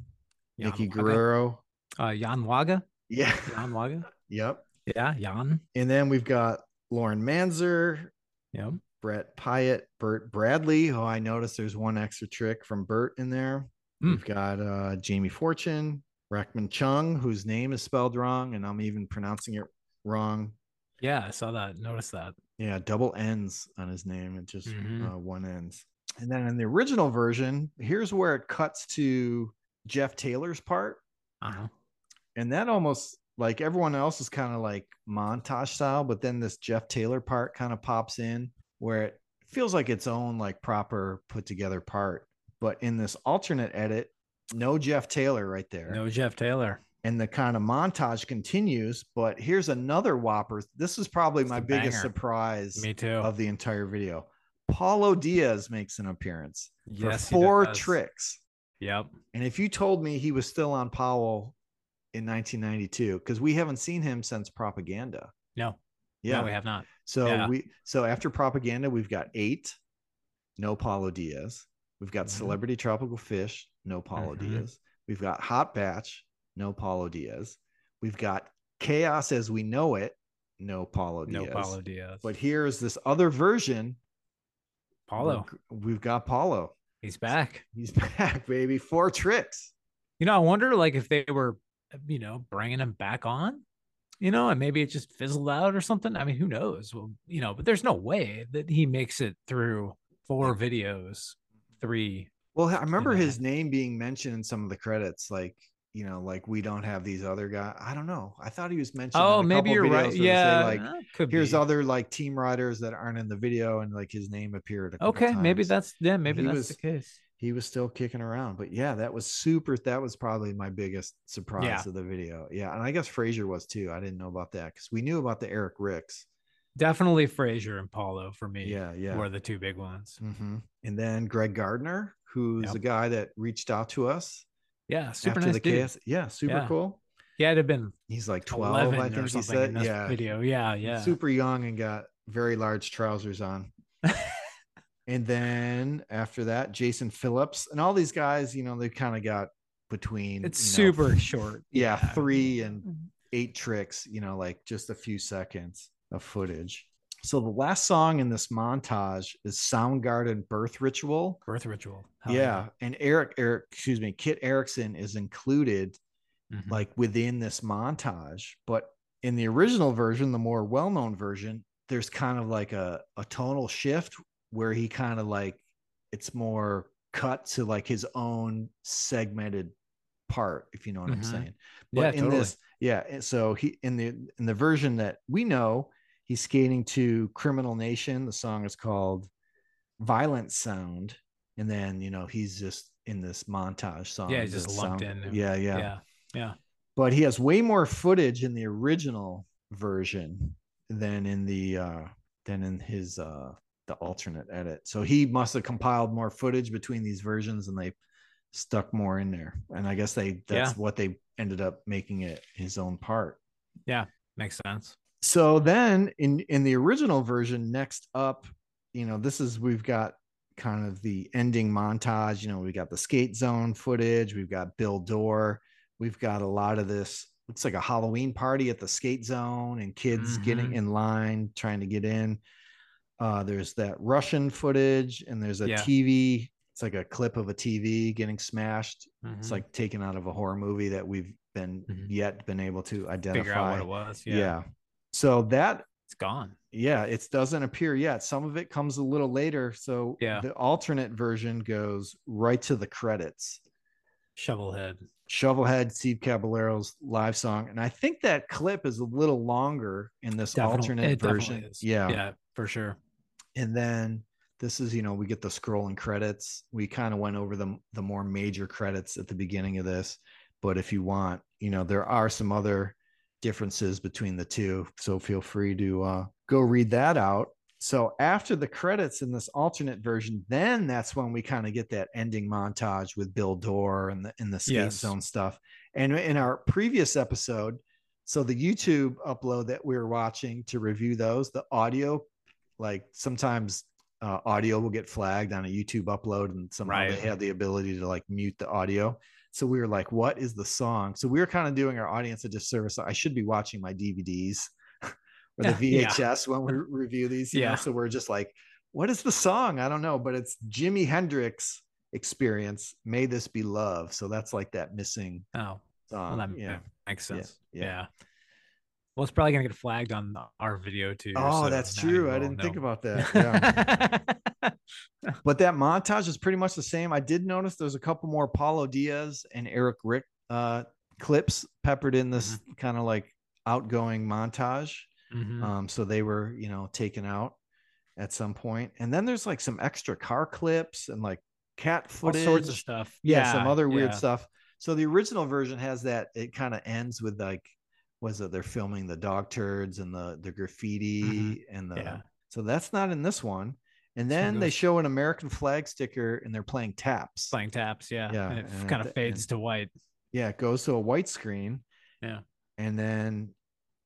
Jan Nicky Guerrero. Uh, Jan Waage. Yeah. Jan Waage. yep. Yeah, Jan. And then we've got Lauren Manzer, Yeah. Brett Pyatt, Bert Bradley. Oh, I noticed there's one extra trick from Bert in there. Hmm. We've got uh, Jamie Fortune, Rackman Chung, whose name is spelled wrong, and I'm even pronouncing it wrong. Yeah, I saw that. Noticed that. Yeah, double N's on his name. It just Mhm. uh, one N's. And then in the original version, here's where it cuts to Jeff Taylor's part. Uh-huh. And that almost like everyone else is kind of like montage style, but then this Jeff Taylor part kind of pops in where it feels like its own like proper put together part. But in this alternate edit, no Jeff Taylor right there. No Jeff Taylor. And the kind of montage continues. But here's another whopper. This is probably It's my biggest banger. surprise Me too. of the entire video. Paulo Diaz makes an appearance for Yes, he four tricks. Yep. And if you told me he was still on Powell in 1992, because we haven't seen him since Propaganda. No. Yeah. No, we have not. so yeah. we so after Propaganda, we've got eight, no Paulo Diaz. We've got Mhm. Celebrity Tropical Fish, no Paulo Mhm. Diaz. We've got Hot Batch, no Paulo Diaz. We've got Chaos as we know it, no Paulo Diaz. No Paulo Diaz. But here's this other version. Paulo. We've got Paulo. He's back. He's back, baby. Four tricks. You know, I wonder like if they were, you know, bringing him back on, you know, and maybe it just fizzled out or something. I mean, who knows? Well, you know, but there's no way that he makes it through four videos, three. Well, I remember that. his name being mentioned in some of the credits, like you know, like we don't have these other guys. I don't know. I thought he was mentioned. Oh, in a maybe you're right. say, Yeah, like here's be. other like team riders that aren't in the video, and like his name appeared. Okay, maybe that's yeah, maybe he that's was- the case. He was still kicking around. But yeah, that was super. That was probably my biggest surprise Yeah. of the video. Yeah, and I guess Frazier was too. I didn't know about that because we knew about the Eric Ricks. Definitely Frazier and Paulo for me. Yeah, yeah. Were the two big ones. hmm And then Greg Gardner, who's Yep. a guy that reached out to us Yeah, super after nice the dude. Yeah, super cool. Yeah. cool. He had been He's like 12, 11 I think he said. Yeah. video. Yeah, yeah. Super young and got very large trousers on. and then after that, Jason Phillips and all these guys, you know, they kind of got between It's you know, super short. yeah, three and eight tricks, you know, like just a few seconds of footage. So the last song in this montage is Soundgarden Birth Ritual. Birth ritual. Hell yeah. And Eric, Eric, excuse me, Kit Erickson is included Mhm. like within this montage. But in the original version, the more well-known version, there's kind of like a, a tonal shift where he kind of like it's more cut to like his own segmented part, if you know what I'm Mhm. saying. Yeah, But in totally. this, yeah. So he in the in the version that we know, he's skating to Criminal Nation. The song is called Violent Sound. And then, you know, he's just in this montage song. Yeah, he's just lumped sound- in. Yeah, yeah yeah. Yeah. but he has way more footage in the original version than in the uh than in his uh the alternate edit so he must have compiled more footage between these versions and they stuck more in there and i guess they that's Yeah. what they ended up making it his own part Yeah, Makes sense. so then in in the original version next up you know this is we've got kind of the ending montage you know we got the skate zone footage we've got Bill Dorr we've got a lot of this looks like a halloween party at the skate zone and kids getting Mhm. in line trying to get in uh there's that russian footage and there's a Yeah. tv it's like a clip of a tv getting smashed it's Mhm. like taken out of a horror movie that we've been Mhm. yet been able to identify figure out what it was. yeah. Yeah. So that It's gone. yeah, it doesn't appear yet. Some of it comes a little later. So Yeah. the alternate version goes right to the credits. Shovelhead. Shovelhead, Steve Caballero's live song. And I think that clip is a little longer in this Definitely- alternate version. Yeah. Yeah, for sure. And then this is, you know, we get the scrolling credits. We kind of went over the the more major credits at the beginning of this. But if you want, you know, there are some other differences between the two. So feel free to uh, go read that out. So after the credits in this alternate version, then that's when we kind of get that ending montage with Bill Dorr and the in the skate Yes. zone stuff. And in our previous episode, so the YouTube upload that we were watching to review those, the audio, like sometimes uh, audio will get flagged on a YouTube upload, and somehow Right. they have the ability to like mute the audio. So we were like, "What is the song?" So we were kind of doing our audience a disservice. I should be watching my DVDs or the Yeah. VHS when we review these. you know? Yeah. So we're just like, "What is the song?" I don't know, but it's Jimi Hendrix experience. May this be love. So that's like that missing Oh, song. well, that yeah. makes Yeah, sense. yeah. Yeah. Well, it's probably gonna get flagged on our video too. Oh, so that's true. I didn't think about that. Yeah. but that montage is pretty much the same. I did notice there's a couple more Paulo Diaz and Eric Rick uh, clips peppered in this kind of like outgoing montage. Mhm. Um, so they were, you know, taken out at some point. And then there's like some extra car clips and like cat footage, all sorts of stuff. Yeah, some other weird yeah. stuff. So the original version has that. It kind of ends with like, was that they're filming the dog turds and the the graffiti and the. Mm-hmm. Yeah. So that's not in this one. And then they show an American flag sticker and they're playing taps. Playing taps, yeah. Yeah, And it and kind at of fades end- to white. Yeah, it goes to a white screen. Yeah. And then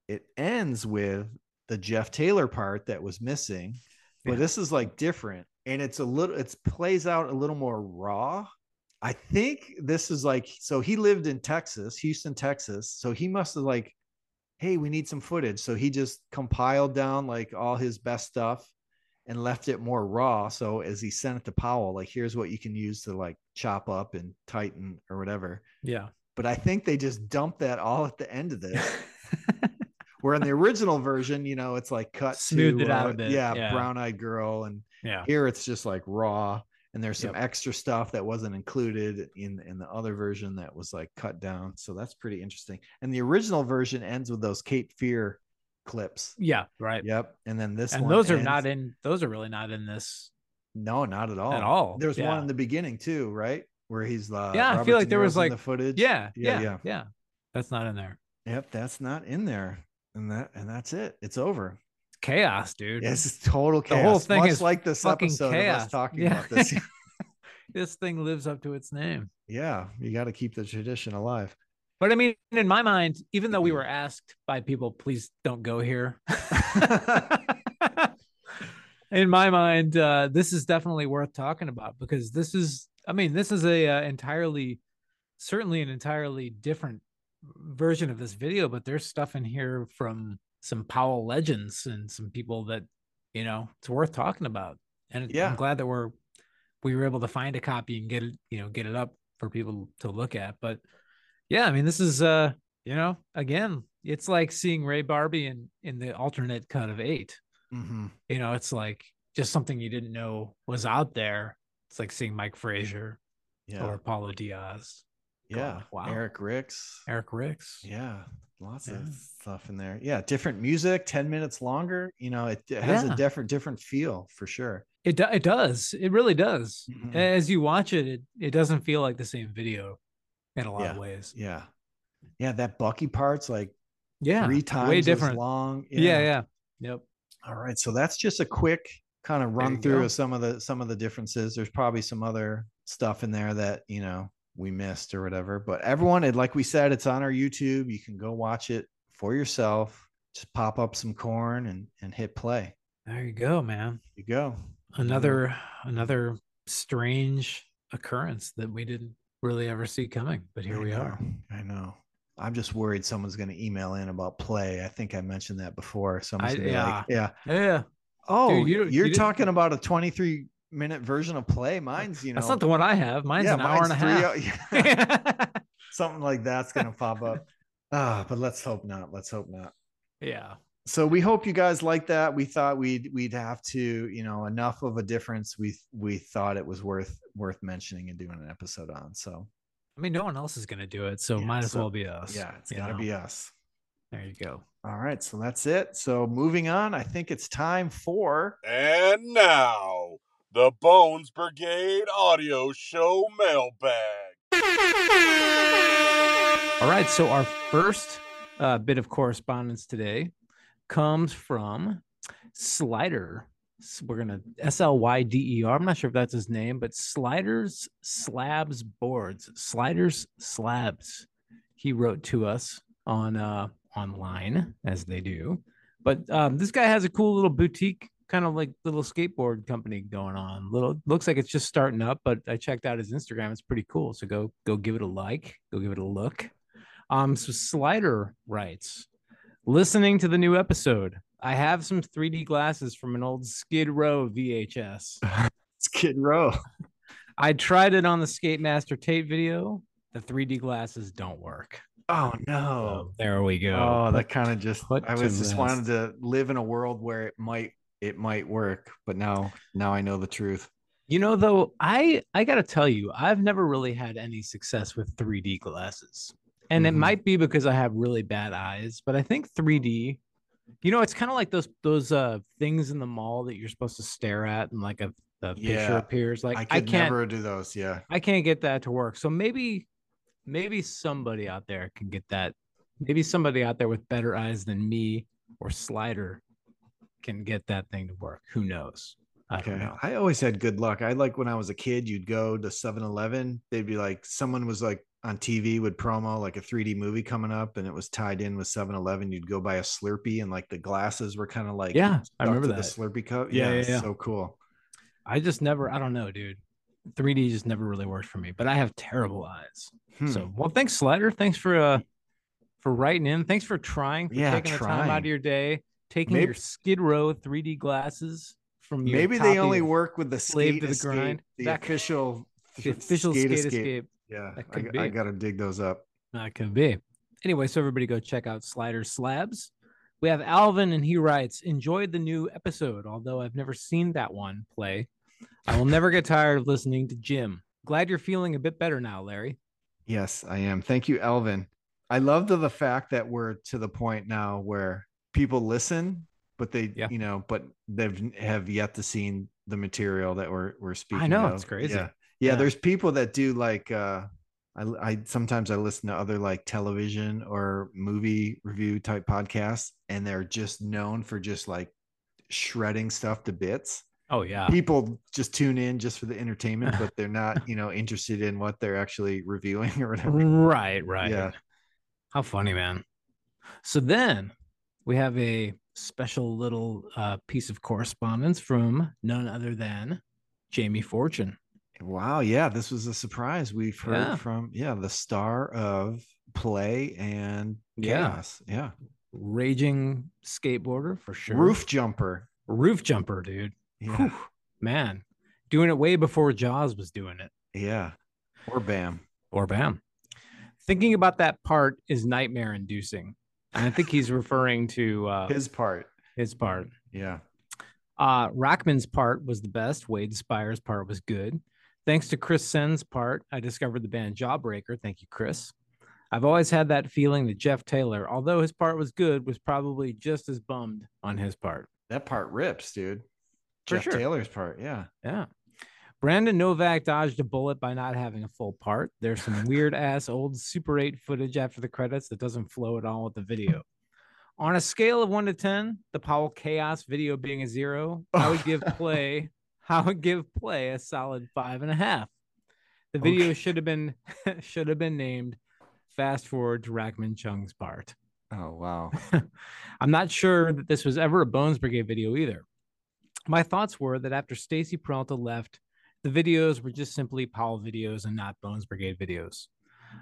it ends with the Jeff Taylor part that was missing. But Yeah. this is like different. And it's a little it plays out a little more raw. I think this is like so he lived in Texas, Houston, Texas. So he must have like, hey, we need some footage. So he just compiled down like all his best stuff and left it more raw. So as he sent it to Powell, like here's what you can use to like chop up and tighten or whatever Yeah. but I think they just dumped that all at the end of this. Where in the original version, you know, it's like cut Smoothed to it out uh, a bit, yeah, yeah. brown eyed girl, and yeah. here it's just like raw, and there's some Yep. extra stuff that wasn't included in in the other version that was like cut down. So that's pretty interesting. And the original version ends with those Cape Fear clips. Yeah. Right. Yep, and then this and one those are ends- not in those are really not in this No, not at all. at all. There's yeah. one in the beginning too, right? Where he's uh, Yeah, I feel like there was, like- the footage. Yeah, yeah, yeah, yeah. yeah, That's not in there. Yep, that's not in there, and that and that's it. It's over. Chaos, dude. It's total chaos. The whole thing much is like this fucking episode of chaos. us talking Yeah. about this. this thing lives up to its name. yeah, you got to keep the tradition alive. But I mean, in my mind, even though we were asked by people, please don't go here. in my mind, uh, this is definitely worth talking about because this is, I mean, this is a uh, entirely, certainly an entirely different version of this video. But there's stuff in here from some Powell legends and some people that, you know, it's worth talking about. And Yeah. I'm glad that we're we were able to find a copy and get it, you know, get it up for people to look at. But yeah, I mean, this is uh, you know, again, it's like seeing Ray Barbee in in the alternate cut of eight. Mm-hmm. You know, it's like just something you didn't know was out there. It's like seeing Mike Frazier Yeah, or Paulo Diaz, yeah. wow. Eric Ricks. Eric Ricks. Yeah, lots Yeah. of stuff in there. Yeah, different music, ten minutes longer. You know, it, it has Yeah. a different different feel for sure. It do- it does. It really does. Mhm. As you watch it, it it doesn't feel like the same video in a lot of ways. Yeah, yeah. That Bucky part's like Yeah, three times way as different. long. Yeah, yeah, yep. All right, so that's just a quick kind of run through go. of some of the some of the differences. There's probably some other stuff in there that you know we missed or whatever. But everyone, it like we said, it's on our YouTube. You can go watch it for yourself. Just pop up some corn and and hit play. There you go, man. You go. Another another strange occurrence that we didn't really ever see coming, but here I we know, are. I know. I'm just worried someone's going to email in about play. I think I mentioned that before. Someone's I- be like, yeah. Yeah, Oh, you- you, are talking about a 23 minute version of play. Mine's, you know, that's not the one I have. Mine's yeah, an hour and a half. three hou- something like that's going to pop up. Ah, but let's hope not. Let's hope not. yeah. So we hope you guys like that. We thought we'd we'd have to, you know, enough of a difference. We we thought it was worth worth mentioning and doing an episode on. So I mean, no one else is gonna do it, so Yeah, might as so- well be us. yeah, it's got to know? be us. There you go. All right, so that's it. So moving on, I think it's time for And now, the Bones Brigade Audio Show mailbag. All right. So our first uh, bit of correspondence today comes from Slyder. We're gonna S L Y D E R. I'm not sure if that's his name, but Slyders Slabs Boards. Slyders Slabs. He wrote to us on uh online as they do. But um, this guy has a cool little boutique, kind of like little skateboard company going on. Little looks like it's just starting up, but I checked out his Instagram. It's pretty cool. So go go give it a like, go give it a look. Um, so Slyder writes, listening to the new episode. I have some 3D glasses from an old Skid Row VHS. Skid Row. I tried it on the Skatemaster Tate video. The 3D glasses don't work. Oh So no. there we go. Oh, that kind of just put I was just wanted to live in a world where it might it might work, but now now I know the truth. You know, though, I I gotta tell you, I've never really had any success with 3D glasses, and it Mhm. might be because I have really bad eyes. But I think 3D, you know, it's kind of like those those uh things in the mall that you're supposed to stare at, and like a, a picture appears. Like I I, can't, never do those. Yeah. I can't get that to work. So maybe, maybe somebody out there can get that. Maybe somebody out there with better eyes than me or Slyder can get that thing to work. Who knows? I don't Okay. know. I always had good luck. I like when I was a kid, you'd go to 7 Eleven. They'd be like, someone was like on TV would promo like a 3D movie coming up and it was tied in with 7 Eleven. You'd go buy a Slurpee and like the glasses were kind of like, Yeah, I remember that. the Slurpee cup. Yeah, Yeah. yeah, yeah. So cool. I just never, I don't know, dude. 3D just never really worked for me, but I have terrible eyes. Hmm. So, well, thanks, Slyder. Thanks for uh for writing in. Thanks for trying, for Yeah, taking the time out of your day, taking Maybe- your Skid Row 3D glasses from maybe they only work with the Slave to the escape, Grind. the That- official, the official skate, escape. escape. Yeah. I, I got to dig those up. That could be. Anyway, so everybody go check out Slyder Slabs. We have Alvin, and he writes, enjoyed the new episode, although I've never seen that one play. I will never get tired of listening to Jim. Glad you're feeling a bit better now, Larry. Yes, I am. Thank you, Alvin. I love the, the fact that we're to the point now where people listen, but they, Yeah. you know, but they've have yet to seen the material that we're we're speaking. I know, of. it's crazy. Yeah. yeah, Yeah. There's people that do like. uh I, I sometimes I listen to other like television or movie review type podcasts, and they're just known for just like shredding stuff to bits. Oh yeah. People just tune in just for the entertainment, but they're not, you know, interested in what they're actually reviewing or whatever. Right, right. Yeah. How funny, man. So then we have a special little uh, piece of correspondence from none other than Jamie Fortune. Wow, yeah, this was a surprise. We've heard Yeah. from yeah, the star of Play and Yeah. Chaos. Yeah. Raging skateboarder for sure. Roof jumper. roof jumper, dude. Yeah. Whew, man, doing it way before Jaws was doing it. Yeah. Or Bam. Or bam. Thinking about that part is nightmare inducing. And I think he's referring to uh, His part. his part. Yeah. Uh, Rockman's part was the best. Wade Speyer's part was good. Thanks to Chris Senn's part, I discovered the band Jawbreaker. Thank you, Chris. I've always had that feeling that Jeff Taylor, although his part was good, was probably just as bummed on his part. That part rips, dude. For Jeff sure. Taylor's part. Yeah. Yeah. Brandon Novak dodged a bullet by not having a full part. There's some weird ass old Super 8 footage after the credits that doesn't flow at all with the video. On a scale of one to 10, the Powell Chaos video being a zero, I would give play, I would give play a solid five and a half. The video Okay. should have been should have been named Fast Forward to Rackman Chung's part. Oh wow. I'm not sure that this was ever a Bones Brigade video either. My thoughts were that after Stacy Peralta left, the videos were just simply Powell videos and not Bones Brigade videos.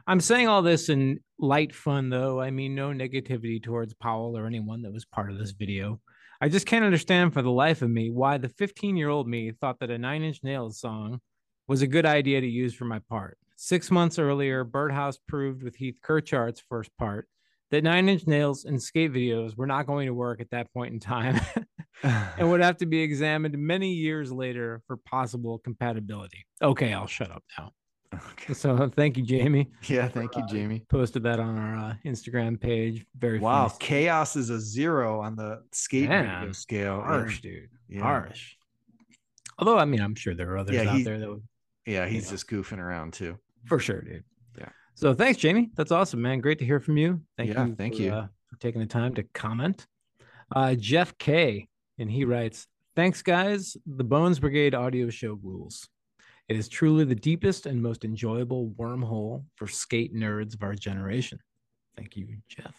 I'm saying all this in light fun, though. I mean, no negativity towards Powell or anyone that was part of this video. I just can't understand for the life of me why the 15 year old me thought that a Nine Inch Nails song was a good idea to use for my part. Six months earlier, Birdhouse proved with Heath Kirchart's first part that Nine Inch Nails and skate videos were not going to work at that point in time and would have to be examined many years later for possible compatibility. Okay, I'll shut up now. okay. So thank you, Jamie. Yeah. Thank you, Jamie. Posted that on our uh, Instagram page. Very Wow. funny. Chaos is a zero on the skate Man, scale. Yeah. harsh, dude. Yeah. Harsh. Although I mean, I'm sure there are others Yeah, out he- there that would Yeah. He's Yeah. just goofing around too. for sure, dude. Yeah. So thanks, Jamie. That's awesome, man. Great to hear from you. Thank Yeah, you. thank for, you. Uh, for taking the time to comment. Uh, Jeff K. And he writes, Thanks, guys. The Bones Brigade audio show rules. It is truly the deepest and most enjoyable wormhole for skate nerds of our generation. Thank you, Jeff.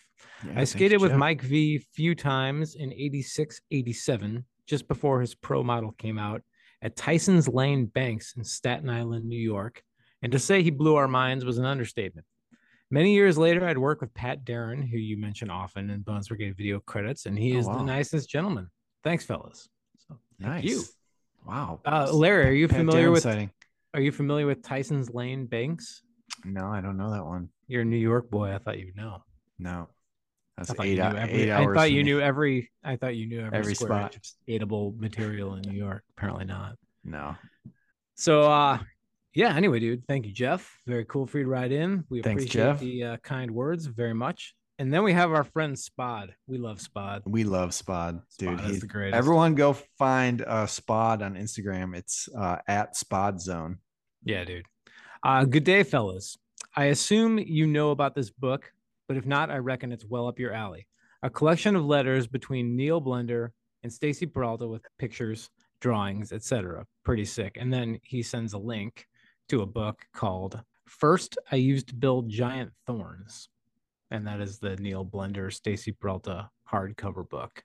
Yeah, I skated with Jeff. Mike V few times in 86, 87, just before his pro model came out at Tyson's Lane Banks in Staten Island, New York. And to say he blew our minds was an understatement. Many years later, I'd work with Pat Darren, who you mention often in Bones Brigade video credits, and he Oh, is wow. the nicest gentleman. Thanks, fellas. So, thank Nice. you. Wow. Uh, Larry, are you familiar with sighting. Are you familiar with Tyson's Lane Banks? No, I don't know that one. You're a New York boy. I thought you'd know. No. That's I thought eight, you knew every. eight I thought you knew every. I thought you knew every, Every spot. skatable material in New York. Apparently not. No. So, uh, yeah. Anyway, dude, thank you, Jeff. Very cool for you to write in. We Thanks, appreciate Jeff. the uh, kind words very much. And then we have our friend Spod. We love Spod. We love Spod, dude. Spod is He's- the greatest. Everyone go find uh, Spod on Instagram. It's uh, at Spod Zone. Yeah, dude. Uh, good day, fellas. I assume you know about this book, but if not, I reckon it's well up your alley. A collection of letters between Neil Blender and Stacy Peralta with pictures, drawings, etc. Pretty sick. And then he sends a link to a book called First I Used to Build Giant Thorns. And that is the Neil Blender Stacy Peralta hardcover book.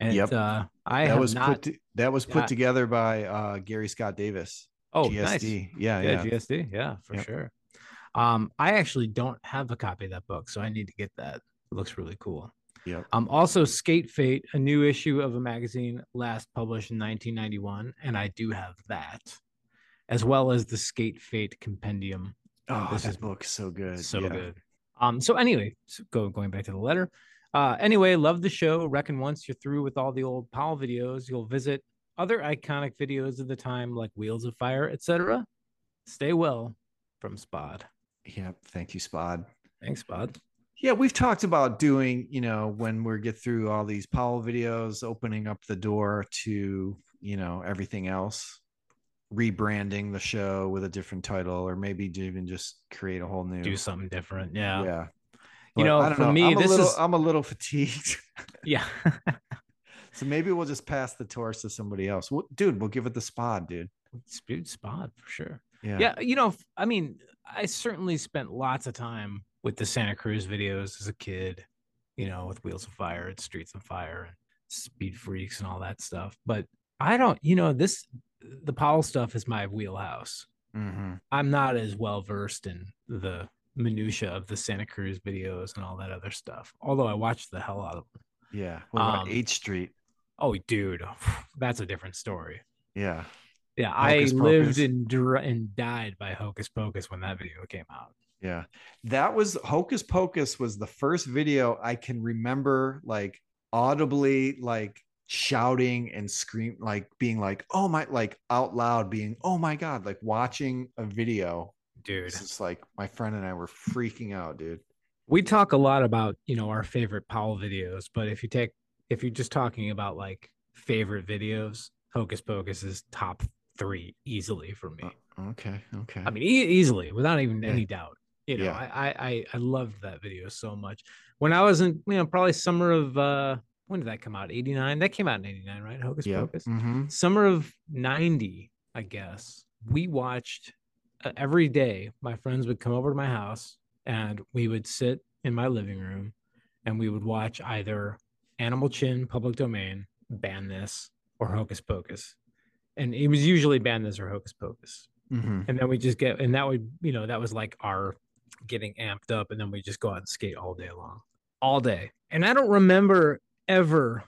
And Yep. uh, I that was put to, that was put together by uh, Gary Scott Davis. oh, nice. GSD. Yeah, yeah, yeah. GSD. Yeah, for Yep. sure. Um, I actually don't have a copy of that book, so I need to get that. It looks really cool. Yeah. Um, also Skate Fate, a new issue of a magazine last published in 1991, and I do have that, as well as the Skate Fate compendium. Oh, This this is book so good. So yeah. good. Um, so anyway, so go going back to the letter. Uh, anyway, love the show. Reckon once you're through with all the old Powell videos, you'll visit other iconic videos of the time like Wheels of Fire, etc. Stay well from Spod. Yep. Thank you, Spod. Thanks, Spod. Yeah, we've talked about doing, you know, when we get through all these Powell videos, opening up the door to you know everything else rebranding the show with a different title or maybe even just create a whole new Do something different. Yeah. yeah You know, for me, I'm this little, is- i'm a little fatigued Yeah. so maybe we'll just pass the torch to somebody else Well, dude we'll give it the spot dude Dude, spot for sure. yeah Yeah. You know, i mean, I certainly spent lots of time with the Santa Cruz videos as a kid, you know, with Wheels of Fire and Streets of Fire and Speed Freaks and all that stuff. But I don't, you know, this, the Powell stuff is my wheelhouse. Mhm. I'm not as well versed in the minutia of the Santa Cruz videos and all that other stuff. Although I watched the hell out of them. yeah what about Um, H street Oh, dude, that's a different story. yeah Yeah, I Hocus lived and dr- and died by Hocus Pocus when that video came out. Yeah. That was Hocus Pocus was the first video I can remember like audibly like shouting and scream like being like oh my like out loud being oh my god like watching a video Dude, it's like my friend and I were freaking out dude we talk a lot about you know our favorite Powell videos, but if you take if you're just talking about like favorite videos, Hocus Pocus is top three easily for me. okay okay I mean, e- easily without even Yeah. any doubt. You know, Yeah. I, I I I loved that video so much. When I was in, you know, probably summer of uh when did that come out? 89? That came out in 89, right? Hocus yep. Pocus. mhm. Summer of 90, I guess. We watched uh, every day. My friends would come over to my house and we would sit in my living room and we would watch either Animal Chin, Public Domain, Ban This, or Hocus Pocus. And it was usually Ban This or Hocus Pocus Mhm. and then we just get and that would you know that was like our getting amped up and then we just go out and skate all day long all day and i don't remember ever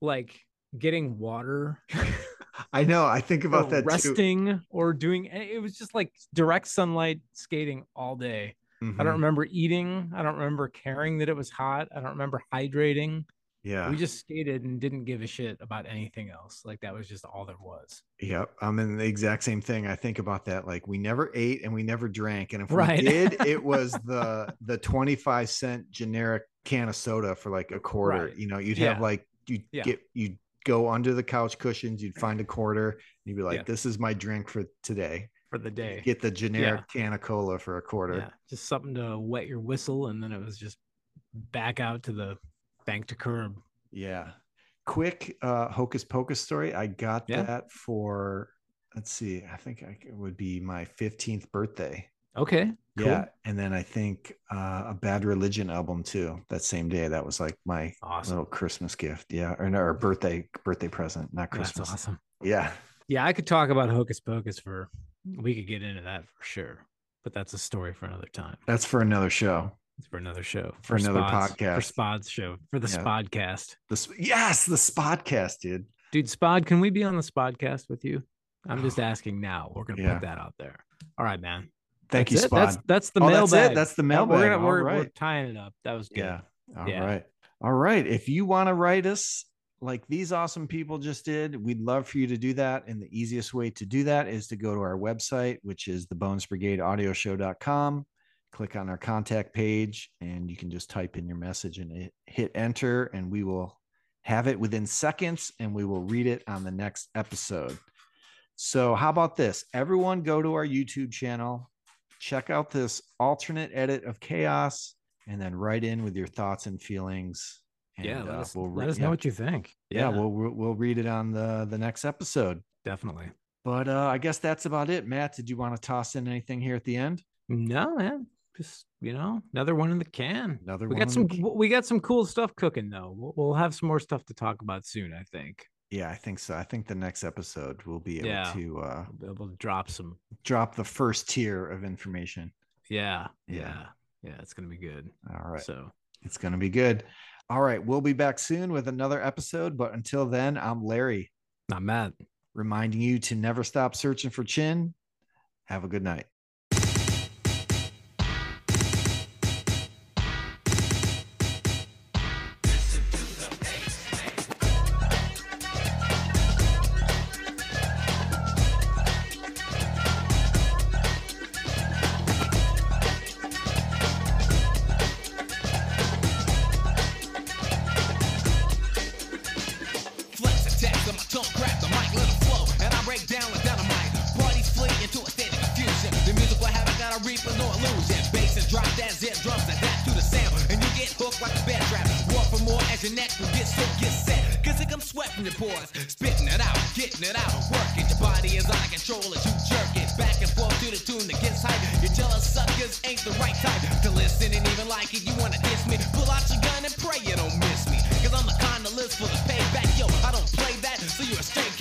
like getting water? I know I think about that too. resting or doing it was just like direct sunlight skating all day. I Mhm. don't remember eating. I don't remember caring that it was hot. I don't remember hydrating. Yeah. We just skated and didn't give a shit about anything else. Like that was just all there was. Yep, I'm in the exact same thing. I think about that. Like we never ate and we never drank, and if Right. we did, it was the the 25 cent generic can of soda for like a quarter. Right. You know, you'd Yeah. have like you Yeah. get you'd go under the couch cushions, you'd find a quarter, and you'd be like, Yeah. "This is my drink for today." for the day Get the generic can of cola for a quarter. Yeah, just something to wet your whistle, and then it was just back out to the bank to curb. Yeah. Quick uh hocus pocus story. I got that for let's see, I think I, it would be my 15th birthday. Okay, cool. Yeah, and then I think uh, a Bad Religion album too. That same day, that was like my awesome. little Christmas gift. Yeah, or or birthday birthday present, not That's Christmas. awesome. Yeah, Yeah, I could talk about Hocus Pocus for. We could get into that for sure, but that's a story for another time. that's for another show. It's for another show. For another Spods- podcast. For Spod's show. For the Yeah. Spodcast. The yes, the Spodcast, dude. Dude, Spod, can we be on the Spodcast with you? I'm just asking now. We're gonna Yeah. put that out there. All right, man. Thank That's you, it. Spod. That's that's the Oh, that's mailbag. it? That's the mailbag. We're, gonna, we're, we're tying it up. That was good. Yeah. All right. Yeah. All right. If you want to write us like these awesome people just did, we'd love for you to do that. And the easiest way to do that is to go to our website, which is the Bones Brigade Audio Show.com. Click on our contact page, and you can just type in your message and hit enter, and we will have it within seconds and we will read it on the next episode. So, how about this? Everyone go to our YouTube channel, check out this alternate edit of chaos, and then write in with your thoughts and feelings. And, yeah, let uh, us, we'll let re- us yeah, know what you think. yeah, we'll we'll we'll read it on the the next episode. definitely. But uh, I guess that's about it. Matt, did you want to toss in anything here at the end? No, man. Just you know, another one in the can. Another We got some. We got some cool stuff cooking though. We'll, we'll have some more stuff to talk about soon. I think. Yeah, I think so. I think the next episode we'll be able Yeah. to uh, We'll be able to drop some. drop the first tier of information. Yeah, Yeah. yeah, yeah. It's gonna be good. All right. So It's going to be good. All right. We'll be back soon with another episode. But until then, I'm Larry, I'm mad. reminding you to never stop searching for chin. Have a good night. Get so get set. Cause it comes sweat from your pores. Spitting it out, getting it out. Working your body is out of control as you jerk it back and forth to the tune that gets hype. Your jealous suckers ain't the right type to listen and even like it. You wanna diss me? Pull out your gun and pray you don't miss me. Cause I'm the kind of list for the payback. Yo, I don't play that, so you're a straight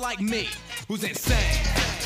like me, who's insane.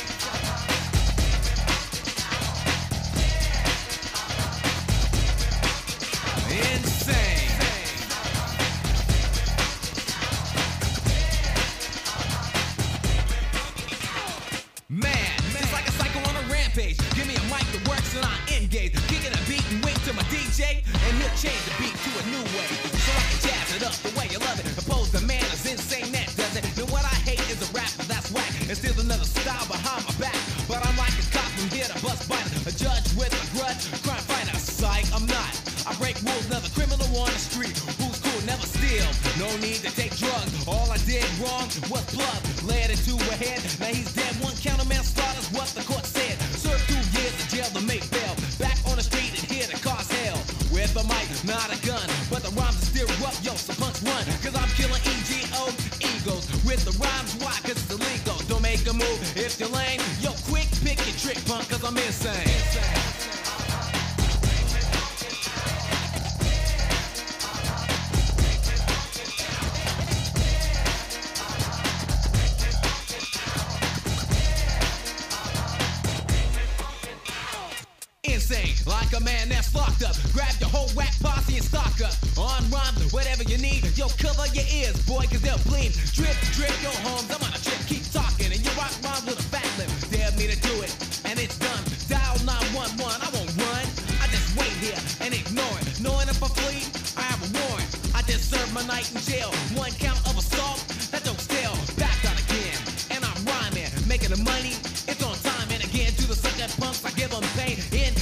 Drip, drip, yo, homes, I'm on a trip. Keep talking, and you rock rhymes with a fat lip. Dare me to do it, and it's done. Dial 911, I won't run. I just wait here and ignore it. Knowing if I flee, I have a warrant. I just served my night in jail. One count of assault, that don't stale. Back out again, and I'm rhyming. Making the money, it's on time. And again, to the sucker punks, I give them pain. In.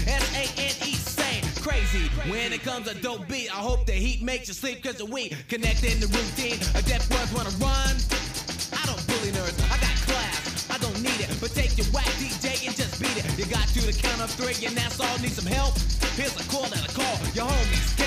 When it comes to dope beat, I hope the heat makes you sleep cause we connecting the routine. A deaf ones wanna run. Of three, and that's all. Need some help? Here's a call that I call your homies,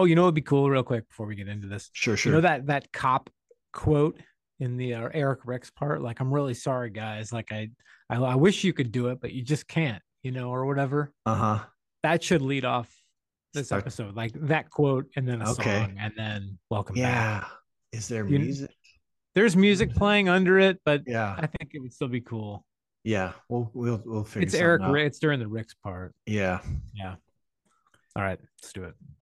Oh, you know what'd be cool, real quick, before we get into this. sure, sure. You know that that cop quote in the uh, Eric Ricks part, like "I'm really sorry, guys. Like I, I, I wish you could do it, but you just can't, you know, or whatever." uh huh. That should lead off this Start- episode, like that quote, and then a Okay. song, and then welcome back. Yeah. Is there You- music? There's music playing under it, but Yeah. I think it would still be cool. Yeah. We'll we'll we'll figure. It's Eric. out. It's during the Ricks' part. Yeah. Yeah. All right, let's do it.